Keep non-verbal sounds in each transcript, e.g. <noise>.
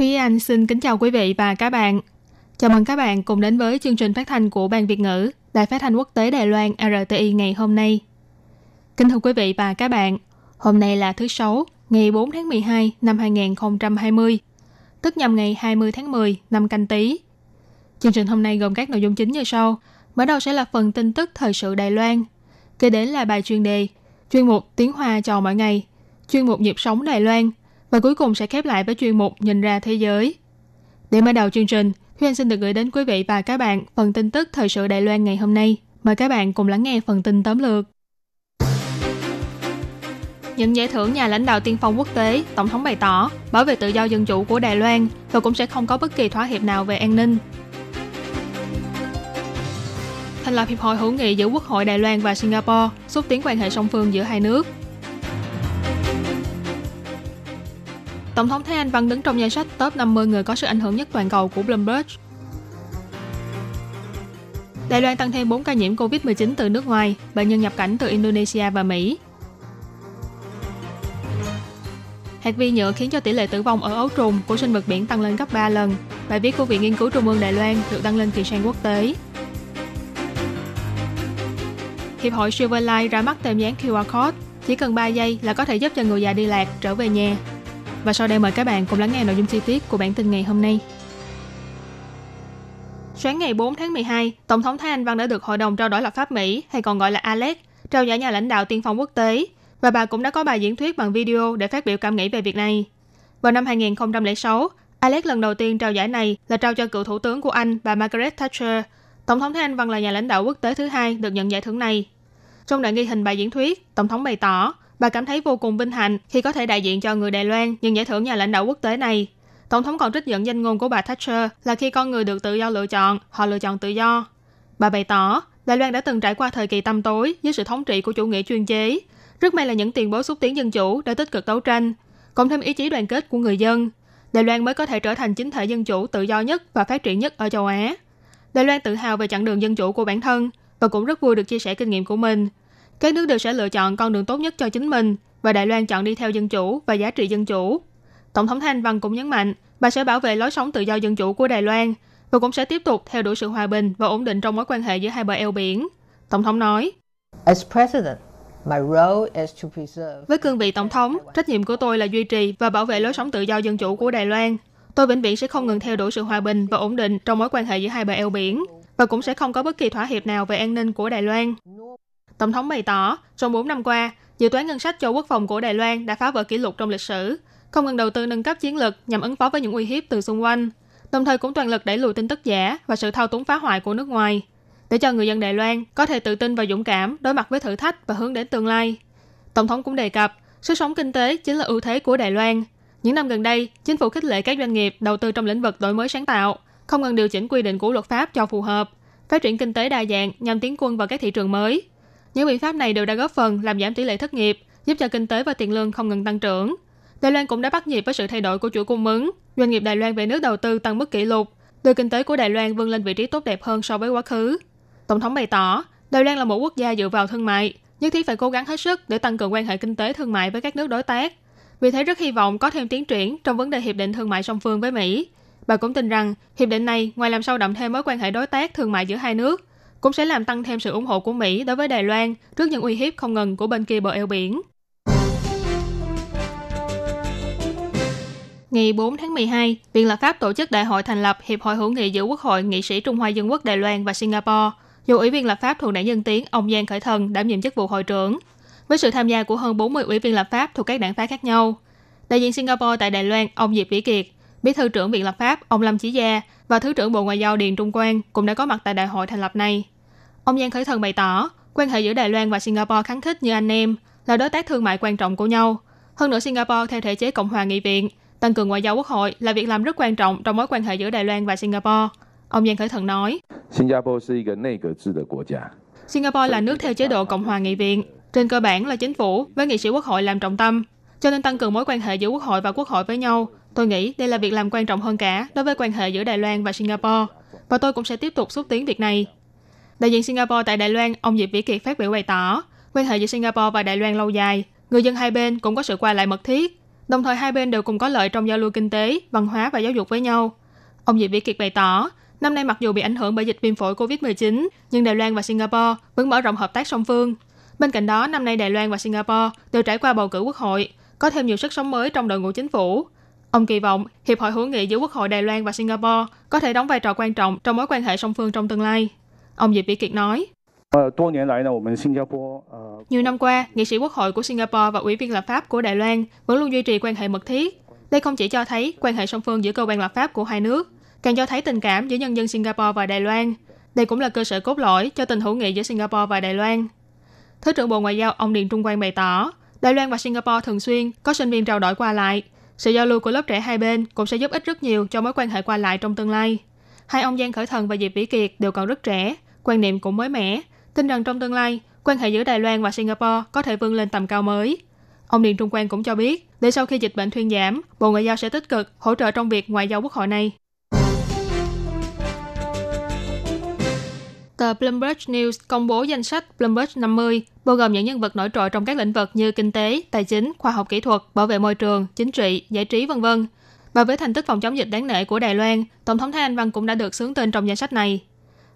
Thúy Anh xin kính chào quý vị và các bạn. Chào mừng các bạn cùng đến với chương trình phát thanh của Ban Việt ngữ Đài phát thanh quốc tế Đài Loan RTI ngày hôm nay. Kính thưa quý vị và các bạn, hôm nay là thứ Sáu, ngày 4 tháng 12 năm 2020, tức nhằm ngày 20 tháng 10 năm canh tí. Chương trình hôm nay gồm các nội dung chính như sau. Mở đầu sẽ là phần tin tức thời sự Đài Loan. Kế đến là bài chuyên đề, chuyên mục tiếng Hoa cho mỗi ngày, chuyên mục nhịp sống Đài Loan và cuối cùng sẽ khép lại với chuyên mục nhìn ra thế giới. Để mở đầu chương trình, Huyền xin được gửi đến quý vị và các bạn phần tin tức thời sự Đài Loan ngày hôm nay. Mời các bạn cùng lắng nghe phần tin tóm lược. những giải thưởng nhà lãnh đạo tiên phong quốc tế, Tổng thống bày tỏ bảo vệ tự do dân chủ của Đài Loan và cũng sẽ không có bất kỳ thỏa hiệp nào về an ninh. Thành lập Hiệp hội hữu nghị giữa Quốc hội Đài Loan và Singapore, xúc tiến quan hệ song phương giữa hai nước. Tổng thống Thái Anh Văn đứng trong danh sách top 50 người có sức ảnh hưởng nhất toàn cầu của Bloomberg. Đài Loan tăng thêm 4 ca nhiễm COVID-19 từ nước ngoài, bệnh nhân nhập cảnh từ Indonesia và Mỹ. Hạt vi nhựa khiến cho tỷ lệ tử vong ở ấu trùng của sinh vật biển tăng lên gấp 3 lần. Bài viết của Viện Nghiên cứu Trung ương Đài Loan được đăng lên kỳ sang quốc tế. Hiệp hội Silverlight ra mắt tem dán QR code, chỉ cần 3 giây là có thể giúp cho người già đi lạc trở về nhà. Và sau đây mời các bạn cùng lắng nghe nội dung chi tiết của bản tin ngày hôm nay. Sáng ngày 4 tháng 12, Tổng thống Thái Anh Văn đã được Hội đồng trao đổi lập pháp Mỹ, hay còn gọi là ALEC, trao giải nhà lãnh đạo tiên phong quốc tế, và bà cũng đã có bài diễn thuyết bằng video để phát biểu cảm nghĩ về việc này. Vào năm 2006, Alex lần đầu tiên trao giải này là trao cho cựu thủ tướng của Anh, bà Margaret Thatcher. Tổng thống Thái Anh Văn là nhà lãnh đạo quốc tế thứ hai được nhận giải thưởng này. Trong đoạn ghi hình bài diễn thuyết, Tổng thống bày tỏ, bà cảm thấy vô cùng vinh hạnh khi có thể đại diện cho người Đài Loan nhận giải thưởng nhà lãnh đạo quốc tế này. Tổng thống còn trích dẫn danh ngôn của bà Thatcher là khi con người được tự do lựa chọn, họ lựa chọn tự do. Bà bày tỏ, Đài Loan đã từng trải qua thời kỳ tăm tối dưới sự thống trị của chủ nghĩa chuyên chế. Rất may là những tiền bối xúc tiến dân chủ đã tích cực đấu tranh, cộng thêm ý chí đoàn kết của người dân. Đài Loan mới có thể trở thành chính thể dân chủ tự do nhất và phát triển nhất ở châu Á. Đài Loan tự hào về chặng đường dân chủ của bản thân và cũng rất vui được chia sẻ kinh nghiệm của mình. Các nước đều sẽ lựa chọn con đường tốt nhất cho chính mình và Đài Loan chọn đi theo dân chủ và giá trị dân chủ. Tổng thống Thanh Văn cũng nhấn mạnh, bà sẽ bảo vệ lối sống tự do dân chủ của Đài Loan và cũng sẽ tiếp tục theo đuổi sự hòa bình và ổn định trong mối quan hệ giữa hai bờ eo biển. Tổng thống nói, As president, my role is to preserve với cương vị tổng thống, trách nhiệm của tôi là duy trì và bảo vệ lối sống tự do dân chủ của Đài Loan. Tôi vĩnh viễn sẽ không ngừng theo đuổi sự hòa bình và ổn định trong mối quan hệ giữa hai bờ eo biển và cũng sẽ không có bất kỳ thỏa hiệp nào về an ninh của Đài Loan. Tổng thống bày tỏ, trong 4 năm qua, dự toán ngân sách cho quốc phòng của Đài Loan đã phá vỡ kỷ lục trong lịch sử, không ngừng đầu tư nâng cấp chiến lược nhằm ứng phó với những uy hiếp từ xung quanh, đồng thời cũng toàn lực đẩy lùi tin tức giả và sự thao túng phá hoại của nước ngoài, để cho người dân Đài Loan có thể tự tin và dũng cảm đối mặt với thử thách và hướng đến tương lai. Tổng thống cũng đề cập, sức sống kinh tế chính là ưu thế của Đài Loan. Những năm gần đây, chính phủ khích lệ các doanh nghiệp đầu tư trong lĩnh vực đổi mới sáng tạo, không ngừng điều chỉnh quy định của luật pháp cho phù hợp, phát triển kinh tế đa dạng nhằm tiến quân vào các thị trường mới. Những biện pháp này đều đã góp phần làm giảm tỷ lệ thất nghiệp, giúp cho kinh tế và tiền lương không ngừng tăng trưởng. Đài Loan cũng đã bắt nhịp với sự thay đổi của chuỗi cung ứng. Doanh nghiệp Đài Loan về nước đầu tư tăng mức kỷ lục, đưa kinh tế của Đài Loan vươn lên vị trí tốt đẹp hơn so với quá khứ. Tổng thống bày tỏ, Đài Loan là một quốc gia dựa vào thương mại, nhất thiết phải cố gắng hết sức để tăng cường quan hệ kinh tế thương mại với các nước đối tác. Vì thế rất hy vọng có thêm tiến triển trong vấn đề hiệp định thương mại song phương với Mỹ. Bà cũng tin rằng hiệp định này ngoài làm sâu đậm thêm mối quan hệ đối tác thương mại giữa hai nước, cũng sẽ làm tăng thêm sự ủng hộ của Mỹ đối với Đài Loan trước những uy hiếp không ngừng của bên kia bờ eo biển. Ngày 4 tháng 12, Viện Lập pháp tổ chức đại hội thành lập Hiệp hội hữu nghị giữa Quốc hội nghị sĩ Trung Hoa Dân quốc Đài Loan và Singapore, dù Ủy viên lập pháp thuộc đảng Dân Tiến ông Giang Khởi Thần đảm nhiệm chức vụ hội trưởng, với sự tham gia của hơn 40 ủy viên lập pháp thuộc các đảng phái khác nhau. Đại diện Singapore tại Đài Loan, ông Diệp Vĩ Kiệt, Bí thư trưởng Viện Lập pháp, ông Lâm Chí Gia và Thứ trưởng Bộ Ngoại giao Điền Trung Quang cũng đã có mặt tại đại hội thành lập này. Ông Giang Khởi Thần bày tỏ, quan hệ giữa Đài Loan và Singapore kháng khích như anh em, là đối tác thương mại quan trọng của nhau. Hơn nữa Singapore theo thể chế Cộng hòa nghị viện Tăng cường ngoại giao quốc hội là việc làm rất quan trọng trong mối quan hệ giữa Đài Loan và Singapore. Ông Giang Khởi Thần nói, Singapore là nước theo chế độ Cộng hòa Nghị viện. Trên cơ bản là chính phủ với nghị sĩ quốc hội làm trọng tâm. Cho nên tăng cường mối quan hệ giữa quốc hội và quốc hội với nhau. Tôi nghĩ đây là việc làm quan trọng hơn cả đối với quan hệ giữa Đài Loan và Singapore. Và tôi cũng sẽ tiếp tục xúc tiến việc này. Đại diện Singapore tại Đài Loan, ông Diệp Vĩ Kiệt phát biểu bày tỏ, quan hệ giữa Singapore và Đài Loan lâu dài, người dân hai bên cũng có sự qua lại mật thiết. Đồng thời hai bên đều cùng có lợi trong giao lưu kinh tế, văn hóa và giáo dục với nhau. Ông Diệp Vĩ Kiệt bày tỏ, năm nay mặc dù bị ảnh hưởng bởi dịch viêm phổi COVID-19, nhưng Đài Loan và Singapore vẫn mở rộng hợp tác song phương. Bên cạnh đó, năm nay Đài Loan và Singapore đều trải qua bầu cử quốc hội, có thêm nhiều sức sống mới trong đội ngũ chính phủ. Ông kỳ vọng Hiệp hội hữu nghị giữa Quốc hội Đài Loan và Singapore có thể đóng vai trò quan trọng trong mối quan hệ song phương trong tương lai. Ông Diệp Vĩ Kiệt nói. Nhiều năm qua, nghị sĩ quốc hội của Singapore và ủy viên lập pháp của Đài Loan vẫn luôn duy trì quan hệ mật thiết. Đây không chỉ cho thấy quan hệ song phương giữa cơ quan lập pháp của hai nước, càng cho thấy tình cảm giữa nhân dân Singapore và Đài Loan. Đây cũng là cơ sở cốt lõi cho tình hữu nghị giữa Singapore và Đài Loan. Thứ trưởng Bộ Ngoại giao ông Điền Trung Quang bày tỏ, Đài Loan và Singapore thường xuyên có sinh viên trao đổi qua lại. Sự giao lưu của lớp trẻ hai bên cũng sẽ giúp ích rất nhiều cho mối quan hệ qua lại trong tương lai. Hai ông Giang Khởi Thần và Diệp Vĩ Kiệt đều còn rất trẻ, quan niệm cũng mới mẻ, tin rằng trong tương lai, quan hệ giữa Đài Loan và Singapore có thể vươn lên tầm cao mới. Ông Điền Trung Quang cũng cho biết, để sau khi dịch bệnh thuyên giảm, Bộ Ngoại giao sẽ tích cực hỗ trợ trong việc ngoại giao quốc hội này. Tờ Bloomberg News công bố danh sách Bloomberg 50, bao gồm những nhân vật nổi trội trong các lĩnh vực như kinh tế, tài chính, khoa học kỹ thuật, bảo vệ môi trường, chính trị, giải trí v.v. Và với thành tích phòng chống dịch đáng nể của Đài Loan, Tổng thống Thái Anh Văn cũng đã được xướng tên trong danh sách này.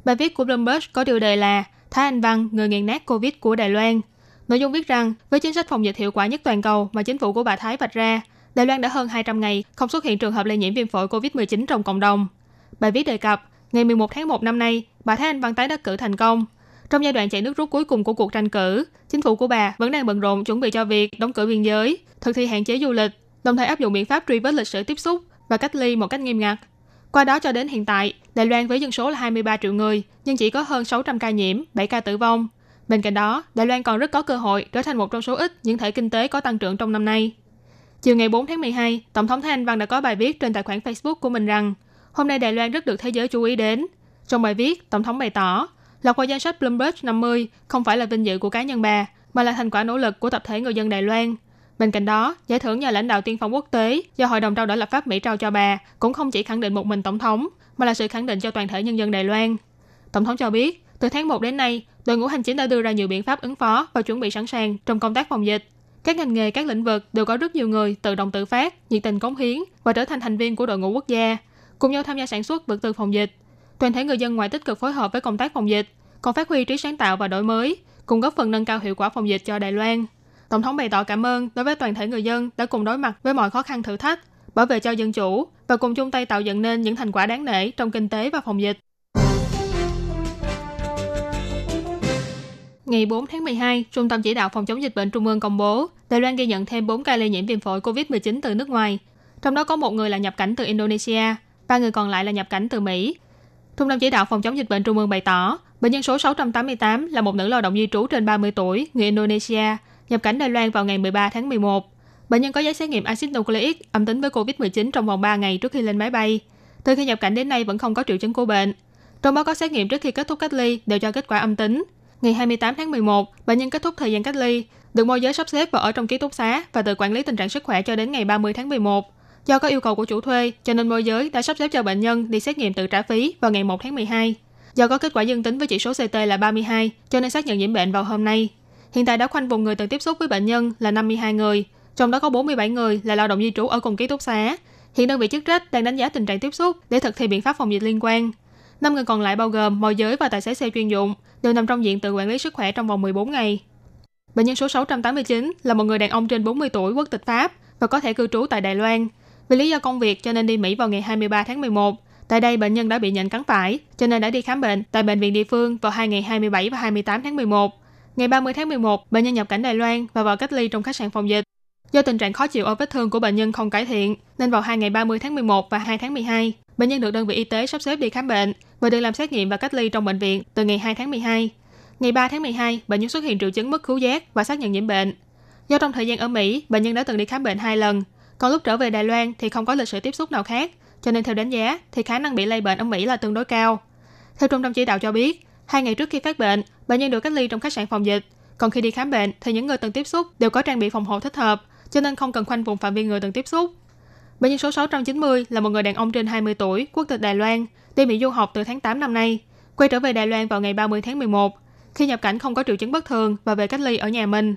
Bài viết của Bloomberg có tiêu đề là Thái Anh Văn, người nghiện nát Covid của Đài Loan. Nội dung viết rằng, với chính sách phòng dịch hiệu quả nhất toàn cầu mà chính phủ của bà Thái vạch ra, Đài Loan đã hơn 200 ngày không xuất hiện trường hợp lây nhiễm viêm phổi COVID-19 trong cộng đồng. Bài viết đề cập, ngày 11 tháng 1 năm nay, bà Thái Anh Văn tái đắc cử thành công. Trong giai đoạn chạy nước rút cuối cùng của cuộc tranh cử, chính phủ của bà vẫn đang bận rộn chuẩn bị cho việc đóng cửa biên giới, thực thi hạn chế du lịch, đồng thời áp dụng biện pháp truy vết lịch sử tiếp xúc và cách ly một cách nghiêm ngặt. Qua đó cho đến hiện tại, Đài Loan với dân số là 23 triệu người, nhưng chỉ có hơn 600 ca nhiễm, 7 ca tử vong. Bên cạnh đó, Đài Loan còn rất có cơ hội trở thành một trong số ít những thể kinh tế có tăng trưởng trong năm nay. Chiều ngày 4 tháng 12, Tổng thống Thái Anh Văn đã có bài viết trên tài khoản Facebook của mình rằng hôm nay Đài Loan rất được thế giới chú ý đến. Trong bài viết, Tổng thống bày tỏ, lọt vào danh sách Bloomberg 50 không phải là vinh dự của cá nhân bà, mà là thành quả nỗ lực của tập thể người dân Đài Loan. Bên cạnh đó, giải thưởng nhà lãnh đạo tiên phong quốc tế do Hội đồng trao đổi lập pháp Mỹ trao cho bà cũng không chỉ khẳng định một mình Tổng thống, mà là sự khẳng định cho toàn thể nhân dân Đài Loan. Tổng thống cho biết, từ tháng 1 đến nay, đội ngũ hành chính đã đưa ra nhiều biện pháp ứng phó và chuẩn bị sẵn sàng trong công tác phòng dịch. Các ngành nghề, các lĩnh vực đều có rất nhiều người tự động tự phát, nhiệt tình cống hiến và trở thành thành viên của đội ngũ quốc gia, cùng nhau tham gia sản xuất vật tư phòng dịch. Toàn thể người dân ngoài tích cực phối hợp với công tác phòng dịch, còn phát huy trí sáng tạo và đổi mới, cùng góp phần nâng cao hiệu quả phòng dịch cho Đài Loan. Tổng thống bày tỏ cảm ơn đối với toàn thể người dân đã cùng đối mặt với mọi khó khăn thử thách, bảo vệ cho dân chủ và cùng chung tay tạo dựng nên những thành quả đáng nể trong kinh tế và phòng dịch. Ngày 4 tháng 12, Trung tâm Chỉ đạo Phòng chống dịch bệnh Trung ương công bố, Đài Loan ghi nhận thêm 4 ca lây nhiễm viêm phổi COVID-19 từ nước ngoài. Trong đó có một người là nhập cảnh từ Indonesia, ba người còn lại là nhập cảnh từ Mỹ. Trung tâm Chỉ đạo Phòng chống dịch bệnh Trung ương bày tỏ, bệnh nhân số 688 là một nữ lao động di trú trên 30 tuổi, người Indonesia, nhập cảnh Đài Loan vào ngày 13 tháng 11. Bệnh nhân có giấy xét nghiệm axit nucleic âm tính với COVID-19 trong vòng 3 ngày trước khi lên máy bay. Từ khi nhập cảnh đến nay vẫn không có triệu chứng của bệnh. Trong báo cáo xét nghiệm trước khi kết thúc cách ly đều cho kết quả âm tính. Ngày 28 tháng 11, bệnh nhân kết thúc thời gian cách ly, được môi giới sắp xếp và ở trong ký túc xá và tự quản lý tình trạng sức khỏe cho đến ngày 30 tháng 11. Do có yêu cầu của chủ thuê, cho nên môi giới đã sắp xếp cho bệnh nhân đi xét nghiệm tự trả phí vào ngày 1 tháng 12. Do có kết quả dương tính với chỉ số CT là 32, cho nên xác nhận nhiễm bệnh vào hôm nay. Hiện tại đã khoanh vùng người từng tiếp xúc với bệnh nhân là 52 người, trong đó có 47 người là lao động di trú ở cùng ký túc xá. Hiện đơn vị chức trách đang đánh giá tình trạng tiếp xúc để thực thi biện pháp phòng dịch liên quan. Năm người còn lại bao gồm môi giới và tài xế xe chuyên dụng đều nằm trong diện tự quản lý sức khỏe trong vòng 14 ngày. Bệnh nhân số 689 là một người đàn ông trên 40 tuổi quốc tịch Pháp và có thể cư trú tại Đài Loan. Vì lý do công việc cho nên đi Mỹ vào ngày 23 tháng 11. Tại đây bệnh nhân đã bị nhện cắn phải, cho nên đã đi khám bệnh tại bệnh viện địa phương vào hai ngày 27 và 28 tháng 11. Ngày 30 tháng 11, bệnh nhân nhập cảnh Đài Loan và vào cách ly trong khách sạn phòng dịch. Do tình trạng khó chịu ở vết thương của bệnh nhân không cải thiện, nên vào hai ngày 30 tháng 11 và 2 tháng 12, bệnh nhân được đơn vị y tế sắp xếp đi khám bệnh và được làm xét nghiệm và cách ly trong bệnh viện từ ngày 2 tháng 12. Ngày 3 tháng 12, bệnh nhân xuất hiện triệu chứng mất khứu giác và xác nhận nhiễm bệnh. Do trong thời gian ở Mỹ, bệnh nhân đã từng đi khám bệnh hai lần, Còn lúc trở về Đài Loan thì không có lịch sử tiếp xúc nào khác, cho nên theo đánh giá thì khả năng bị lây bệnh ở Mỹ là tương đối cao. Theo trung tâm chỉ đạo cho biết, hai ngày trước khi phát bệnh, bệnh nhân được cách ly trong khách sạn phòng dịch. Còn khi đi khám bệnh thì những người từng tiếp xúc đều có trang bị phòng hộ thích hợp, cho nên không cần khoanh vùng phạm vi người từng tiếp xúc. Bệnh nhân số 690 là một người đàn ông trên 20 tuổi, quốc tịch Đài Loan, đi Mỹ du học từ tháng 8 năm nay, quay trở về Đài Loan vào ngày 30 tháng 11. Khi nhập cảnh không có triệu chứng bất thường và về cách ly ở nhà mình.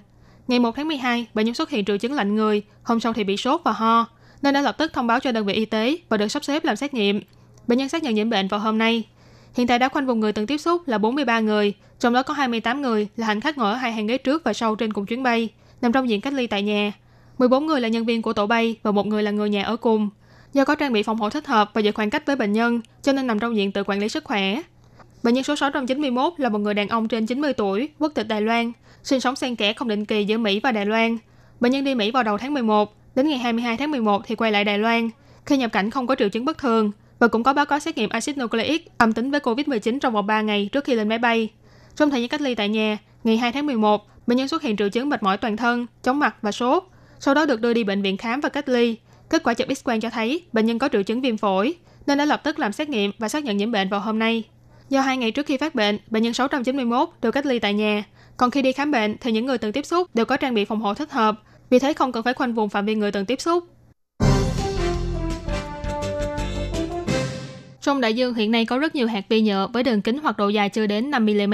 Ngày 1 tháng 12, bệnh nhân xuất hiện triệu chứng lạnh người, hôm sau thì bị sốt và ho, nên đã lập tức thông báo cho đơn vị y tế và được sắp xếp làm xét nghiệm. Bệnh nhân xác nhận nhiễm bệnh vào hôm nay. Hiện tại đã khoanh vùng người từng tiếp xúc là 43 người, trong đó có 28 người là hành khách ngồi ở hai hàng ghế trước và sau trên cùng chuyến bay, nằm trong diện cách ly tại nhà. 14 người là nhân viên của tổ bay và một người là người nhà ở cùng. Do có trang bị phòng hộ thích hợp và giữ khoảng cách với bệnh nhân, cho nên nằm trong diện tự quản lý sức khỏe. Bệnh nhân số 691 là một người đàn ông trên 90 tuổi, quốc tịch Đài Loan, sinh sống xen kẽ không định kỳ giữa Mỹ và Đài Loan. Bệnh nhân đi Mỹ vào đầu tháng 11, đến ngày 22 tháng 11 thì quay lại Đài Loan. Khi nhập cảnh không có triệu chứng bất thường và cũng có báo cáo xét nghiệm axit nucleic âm tính với COVID-19 trong vòng 3 ngày trước khi lên máy bay. Trong thời gian cách ly tại nhà, ngày 2 tháng 11, bệnh nhân xuất hiện triệu chứng mệt mỏi toàn thân, chóng mặt và sốt. Sau đó được đưa đi bệnh viện khám và cách ly. Kết quả chụp X-quang cho thấy bệnh nhân có triệu chứng viêm phổi, nên đã lập tức làm xét nghiệm và xác nhận nhiễm bệnh vào hôm nay. Do hai ngày trước khi phát bệnh, bệnh nhân 691 được cách ly tại nhà. Còn khi đi khám bệnh thì những người từng tiếp xúc đều có trang bị phòng hộ thích hợp, vì thế không cần phải khoanh vùng phạm vi người từng tiếp xúc. Trong đại dương hiện nay có rất nhiều hạt vi nhựa với đường kính hoặc độ dài chưa đến 5 mm.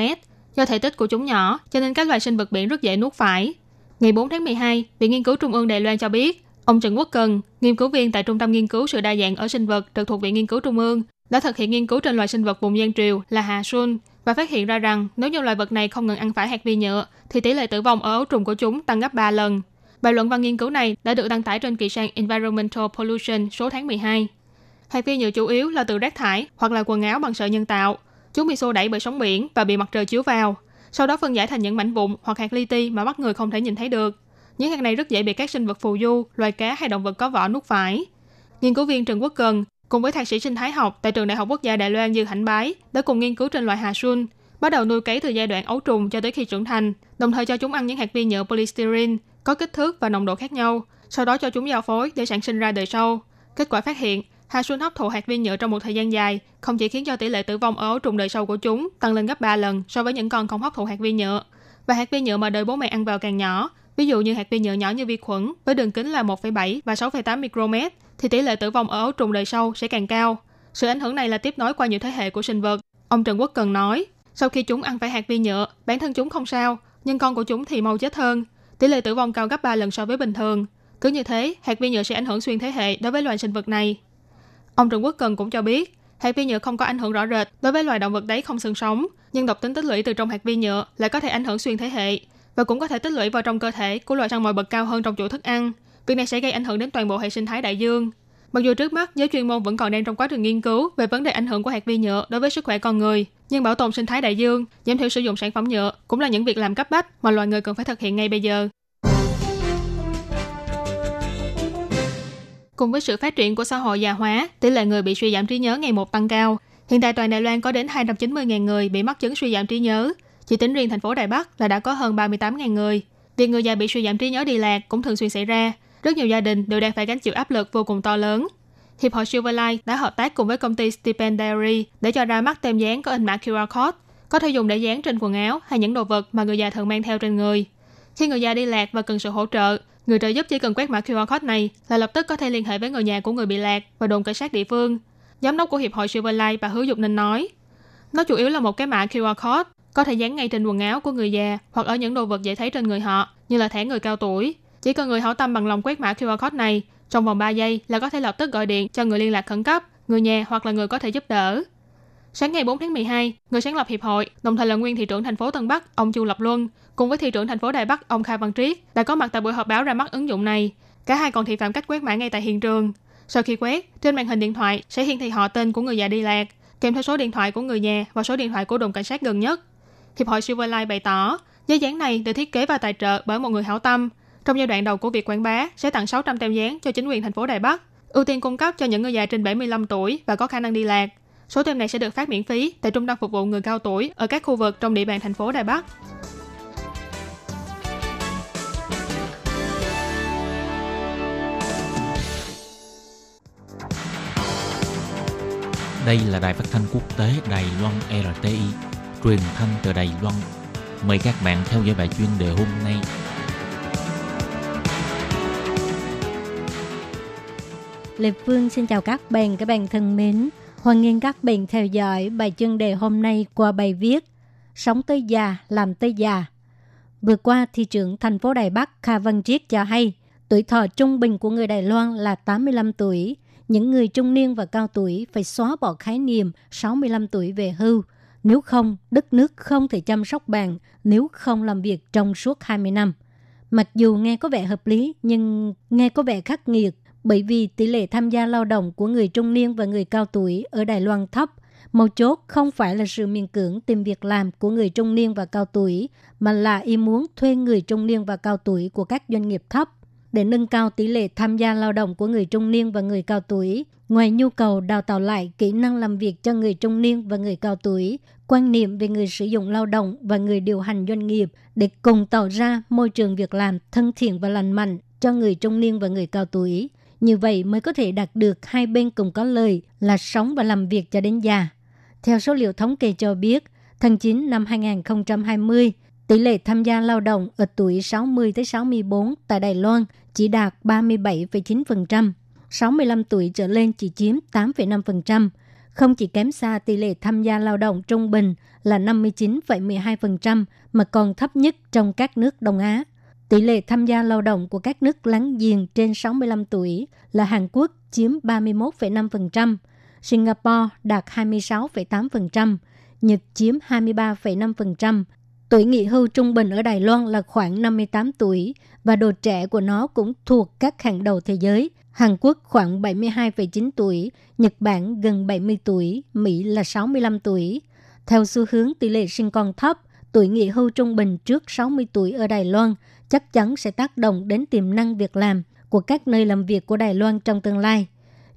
Do thể tích của chúng nhỏ, cho nên các loài sinh vật biển rất dễ nuốt phải. Ngày 4 tháng 12, Viện Nghiên cứu Trung ương Đài Loan cho biết, ông Trần Quốc Cần, nghiên cứu viên tại Trung tâm Nghiên cứu sự đa dạng ở sinh vật trực thuộc Viện Nghiên cứu Trung ương, đã thực hiện nghiên cứu trên loài sinh vật vùng Giang Triều là Hà Xuân và phát hiện ra rằng nếu như loài vật này không ngừng ăn phải hạt vi nhựa thì tỷ lệ tử vong ở ấu trùng của chúng tăng gấp 3 lần. Bài luận văn nghiên cứu này đã được đăng tải trên kỳ sang Environmental Pollution số tháng 12. Hạt vi nhựa chủ yếu là từ rác thải hoặc là quần áo bằng sợi nhân tạo. Chúng bị xô đẩy bởi sóng biển và bị mặt trời chiếu vào, sau đó phân giải thành những mảnh vụn hoặc hạt li ti mà mắt người không thể nhìn thấy được. Những hạt này rất dễ bị các sinh vật phù du, loài cá hay động vật có vỏ nuốt phải. Nghiên cứu viên Trần Quốc Cần cùng với thạc sĩ sinh thái học tại trường Đại học Quốc gia Đài Loan Dư Hạnh Bái đã cùng nghiên cứu trên loài hà sun, bắt đầu nuôi cấy từ giai đoạn ấu trùng cho tới khi trưởng thành, đồng thời cho chúng ăn những hạt vi nhựa polystyrene có kích thước và nồng độ khác nhau, sau đó cho chúng giao phối để sản sinh ra đời sau. Kết quả phát hiện, Hạ xuân hấp thụ hạt vi nhựa trong một thời gian dài không chỉ khiến cho tỷ lệ tử vong ở ấu trùng đời sau của chúng tăng lên gấp 3 lần so với những con không hấp thụ hạt vi nhựa, và hạt vi nhựa mà đời bố mẹ ăn vào càng nhỏ, ví dụ như hạt vi nhựa nhỏ như vi khuẩn với đường kính là 1,7 và 6,8 micromet thì tỷ lệ tử vong ở ấu trùng đời sau sẽ càng cao. Sự ảnh hưởng này là tiếp nối qua nhiều thế hệ của sinh vật. Ông Trần Quốc Cần nói, sau khi chúng ăn phải hạt vi nhựa, bản thân chúng không sao, nhưng con của chúng thì mau chết hơn. Tỷ lệ tử vong cao gấp 3 lần so với bình thường. Cứ như thế, hạt vi nhựa sẽ ảnh hưởng xuyên thế hệ đối với loài sinh vật này. Ông Trần Quốc Cần cũng cho biết, hạt vi nhựa không có ảnh hưởng rõ rệt đối với loài động vật đấy không xương sống, nhưng độc tính tích lũy từ trong hạt vi nhựa lại có thể ảnh hưởng xuyên thế hệ và cũng có thể tích lũy vào trong cơ thể của loài săn mồi bậc cao hơn trong chuỗi thức ăn. Việc này sẽ gây ảnh hưởng đến toàn bộ hệ sinh thái đại dương. Mặc dù trước mắt giới chuyên môn vẫn còn đang trong quá trình nghiên cứu về vấn đề ảnh hưởng của hạt vi nhựa đối với sức khỏe con người, nhưng bảo tồn sinh thái đại dương, giảm thiểu sử dụng sản phẩm nhựa cũng là những việc làm cấp bách mà loài người cần phải thực hiện ngay bây giờ. Cùng với sự phát triển của xã hội già hóa, tỷ lệ người bị suy giảm trí nhớ ngày một tăng cao. Hiện tại toàn Đài Loan có đến 290.000 người bị mắc chứng suy giảm trí nhớ. Chỉ tính riêng thành phố Đài Bắc là đã có hơn 38.000 người. Việc người già bị suy giảm trí nhớ đi lạc cũng thường xuyên xảy ra, rất nhiều gia đình đều đang phải gánh chịu áp lực vô cùng to lớn. Hiệp hội Silverlight đã hợp tác cùng với công ty Stipend Diary để cho ra mắt tem dán có in mã QR code, có thể dùng để dán trên quần áo hay những đồ vật mà người già thường mang theo trên người. Khi người già đi lạc và cần sự hỗ trợ, người trợ giúp chỉ cần quét mã QR code này là lập tức có thể liên hệ với người nhà của người bị lạc và đồn cảnh sát địa phương. Giám đốc của Hiệp hội Silverlight bà Hứa Dục Ninh nói, nó chủ yếu là một cái mã QR code, có thể dán ngay trên quần áo của người già hoặc ở những đồ vật dễ thấy trên người họ, như là thẻ người cao tuổi. Chỉ cần người hảo tâm bằng lòng quét mã QR code này, trong vòng 3 giây là có thể lập tức gọi điện cho người liên lạc khẩn cấp, người nhà hoặc là người có thể giúp đỡ. Sáng ngày 4 tháng 12, người sáng lập hiệp hội, đồng thời là nguyên thị trưởng thành phố Tân Bắc, ông Chu Lập Luân, cùng với thị trưởng thành phố Đài Bắc, ông Kha Văn Triết, đã có mặt tại buổi họp báo ra mắt ứng dụng này. Cả hai còn thị phạm cách quét mã ngay tại hiện trường. Sau khi quét, trên màn hình điện thoại sẽ hiển thị họ tên của người già đi lạc, kèm theo số điện thoại của người nhà và số điện thoại của đồn cảnh sát gần nhất. Hiệp hội Silverlight bày tỏ, giấy dán này được thiết kế và tài trợ bởi một người hảo tâm, trong giai đoạn đầu của việc quảng bá, sẽ tặng 600 tem dán cho chính quyền thành phố Đài Bắc, ưu tiên cung cấp cho những người già trên 75 tuổi và có khả năng đi lạc. Số tem này sẽ được phát miễn phí tại trung tâm phục vụ người cao tuổi ở các khu vực trong địa bàn thành phố Đài Bắc. Đây là đài phát thanh quốc tế Đài Loan RTI, truyền thanh từ Đài Loan. Mời các bạn theo dõi bài chuyên đề hôm nay. Lê Phương xin chào các bạn, các bạn thân mến. Hoan nghênh các bạn theo dõi bài chuyên đề hôm nay qua bài viết Sống tới già, làm tới già. Vừa qua, thị trưởng thành phố Đài Bắc Kha Văn Triết cho hay, tuổi thọ trung bình của người Đài Loan là 85 tuổi, những người trung niên và cao tuổi phải xóa bỏ khái niệm 65 tuổi về hưu. Nếu không, đất nước không thể chăm sóc bạn nếu không làm việc trong suốt 20 năm. Mặc dù nghe có vẻ hợp lý, nhưng nghe có vẻ khắc nghiệt bởi vì tỷ lệ tham gia lao động của người trung niên và người cao tuổi ở Đài Loan thấp. Mấu chốt không phải là sự miễn cưỡng tìm việc làm của người trung niên và cao tuổi, mà là ý muốn thuê người trung niên và cao tuổi của các doanh nghiệp thấp để nâng cao tỷ lệ tham gia lao động của người trung niên và người cao tuổi. Ngoài nhu cầu đào tạo lại kỹ năng làm việc cho người trung niên và người cao tuổi, quan niệm về người sử dụng lao động và người điều hành doanh nghiệp để cùng tạo ra môi trường việc làm thân thiện và lành mạnh cho người trung niên và người cao tuổi. Như vậy mới có thể đạt được hai bên cùng có lợi là sống và làm việc cho đến già. Theo số liệu thống kê cho biết, tháng 9 năm 2020, tỷ lệ tham gia lao động ở tuổi 60 tới 64 tại Đài Loan chỉ đạt 37,9%, 65 tuổi trở lên chỉ chiếm 8,5%, không chỉ kém xa tỷ lệ tham gia lao động trung bình là 59,12% mà còn thấp nhất trong các nước Đông Á. Tỷ lệ tham gia lao động của các nước láng giềng trên 65 tuổi là Hàn Quốc chiếm 31,5%, Singapore đạt 26,8%, Nhật chiếm 23,5%, Tuổi nghỉ hưu trung bình ở Đài Loan là khoảng 58 tuổi và độ trẻ của nó cũng thuộc các hàng đầu thế giới. Hàn Quốc khoảng 72,9 tuổi, Nhật Bản gần 70 tuổi, Mỹ là 65 tuổi. Theo xu hướng tỷ lệ sinh con thấp, tuổi nghỉ hưu trung bình trước 60 tuổi ở Đài Loan chắc chắn sẽ tác động đến tiềm năng việc làm của các nơi làm việc của Đài Loan trong tương lai.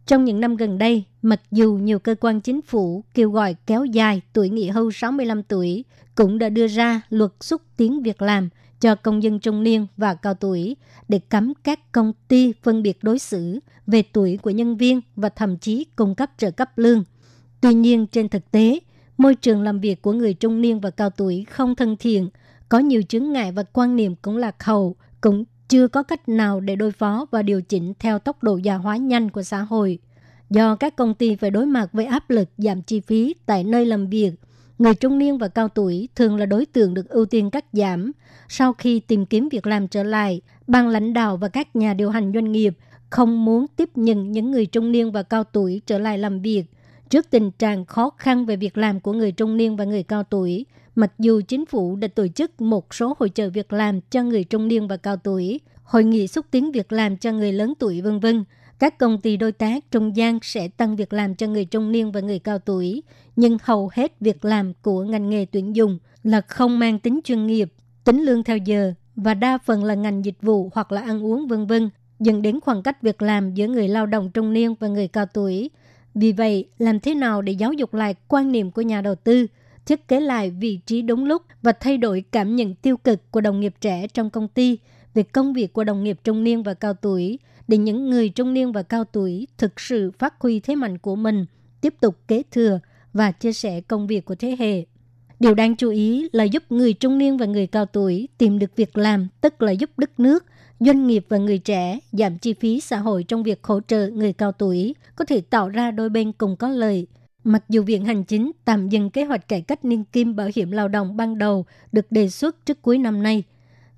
Trong những năm gần đây, mặc dù nhiều cơ quan chính phủ kêu gọi kéo dài tuổi nghỉ hưu 65 tuổi, cũng đã đưa ra luật xúc tiến việc làm cho công dân trung niên và cao tuổi để cấm các công ty phân biệt đối xử về tuổi của nhân viên và thậm chí cung cấp trợ cấp lương. Tuy nhiên, trên thực tế, môi trường làm việc của người trung niên và cao tuổi không thân thiện, có nhiều chứng ngại và quan niệm cũng lạc hậu, cũng chưa có cách nào để đối phó và điều chỉnh theo tốc độ già hóa nhanh của xã hội. Do các công ty phải đối mặt với áp lực giảm chi phí tại nơi làm việc, người trung niên và cao tuổi thường là đối tượng được ưu tiên cắt giảm. Sau khi tìm kiếm việc làm trở lại, ban lãnh đạo và các nhà điều hành doanh nghiệp không muốn tiếp nhận những người trung niên và cao tuổi trở lại làm việc. Trước tình trạng khó khăn về việc làm của người trung niên và người cao tuổi, mặc dù chính phủ đã tổ chức một số hội trợ việc làm cho người trung niên và cao tuổi, hội nghị xúc tiến việc làm cho người lớn tuổi vân vân, các công ty đối tác trung gian sẽ tăng việc làm cho người trung niên và người cao tuổi, nhưng hầu hết việc làm của ngành nghề tuyển dụng là không mang tính chuyên nghiệp, tính lương theo giờ và đa phần là ngành dịch vụ hoặc là ăn uống vân vân, dẫn đến khoảng cách việc làm giữa người lao động trung niên và người cao tuổi. Vì vậy, làm thế nào để giáo dục lại quan niệm của nhà đầu tư, thiết kế lại vị trí đúng lúc và thay đổi cảm nhận tiêu cực của đồng nghiệp trẻ trong công ty về công việc của đồng nghiệp trung niên và cao tuổi để những người trung niên và cao tuổi thực sự phát huy thế mạnh của mình, tiếp tục kế thừa và chia sẻ công việc của thế hệ. Điều đáng chú ý là giúp người trung niên và người cao tuổi tìm được việc làm, tức là giúp đất nước, doanh nghiệp và người trẻ giảm chi phí xã hội trong việc hỗ trợ người cao tuổi, có thể tạo ra đôi bên cùng có lợi. Mặc dù Viện Hành Chính tạm dừng kế hoạch cải cách niên kim bảo hiểm lao động ban đầu được đề xuất trước cuối năm nay,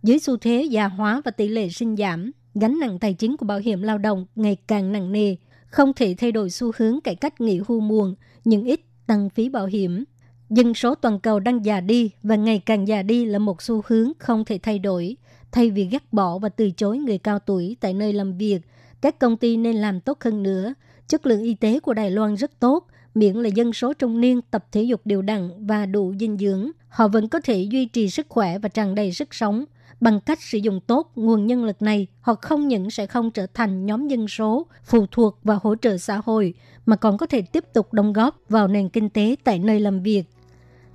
dưới xu thế già hóa và tỷ lệ sinh giảm, gánh nặng tài chính của bảo hiểm lao động ngày càng nặng nề, không thể thay đổi xu hướng cải cách nghỉ hưu muộn, nhưng ít tăng phí bảo hiểm. Dân số toàn cầu đang già đi và ngày càng già đi là một xu hướng không thể thay đổi. Thay vì gắt bỏ và từ chối người cao tuổi tại nơi làm việc, các công ty nên làm tốt hơn nữa. Chất lượng y tế của Đài Loan rất tốt, miễn là dân số trung niên tập thể dục đều đặn và đủ dinh dưỡng, họ vẫn có thể duy trì sức khỏe và tràn đầy sức sống. Bằng cách sử dụng tốt nguồn nhân lực này, họ không những sẽ không trở thành nhóm dân số phụ thuộc và hỗ trợ xã hội, mà còn có thể tiếp tục đóng góp vào nền kinh tế tại nơi làm việc.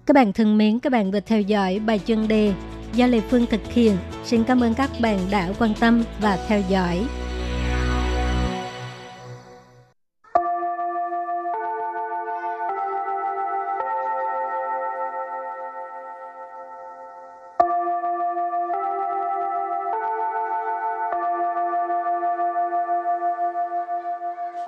Các bạn thân mến, các bạn vừa theo dõi bài chuyên đề do Lê Phương thực hiện. Xin cảm ơn các bạn đã quan tâm và theo dõi.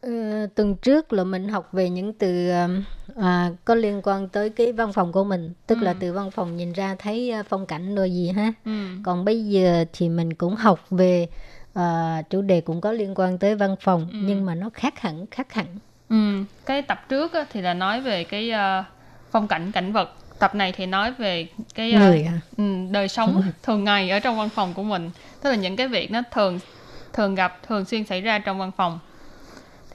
Ừ, tuần trước là mình học về những từ à, có liên quan tới cái văn phòng của mình tức ừ. là từ văn phòng nhìn ra thấy à, phong cảnh rồi gì ha ừ. còn bây giờ thì mình cũng học về à, chủ đề cũng có liên quan tới văn phòng ừ. nhưng mà nó khác hẳn khác hẳn ừ. cái tập trước thì là nói về cái uh, phong cảnh cảnh vật tập này thì nói về cái uh, Người à? đời sống ừ. thường ngày ở trong văn phòng của mình tức là những cái việc nó thường thường gặp thường xuyên xảy ra trong văn phòng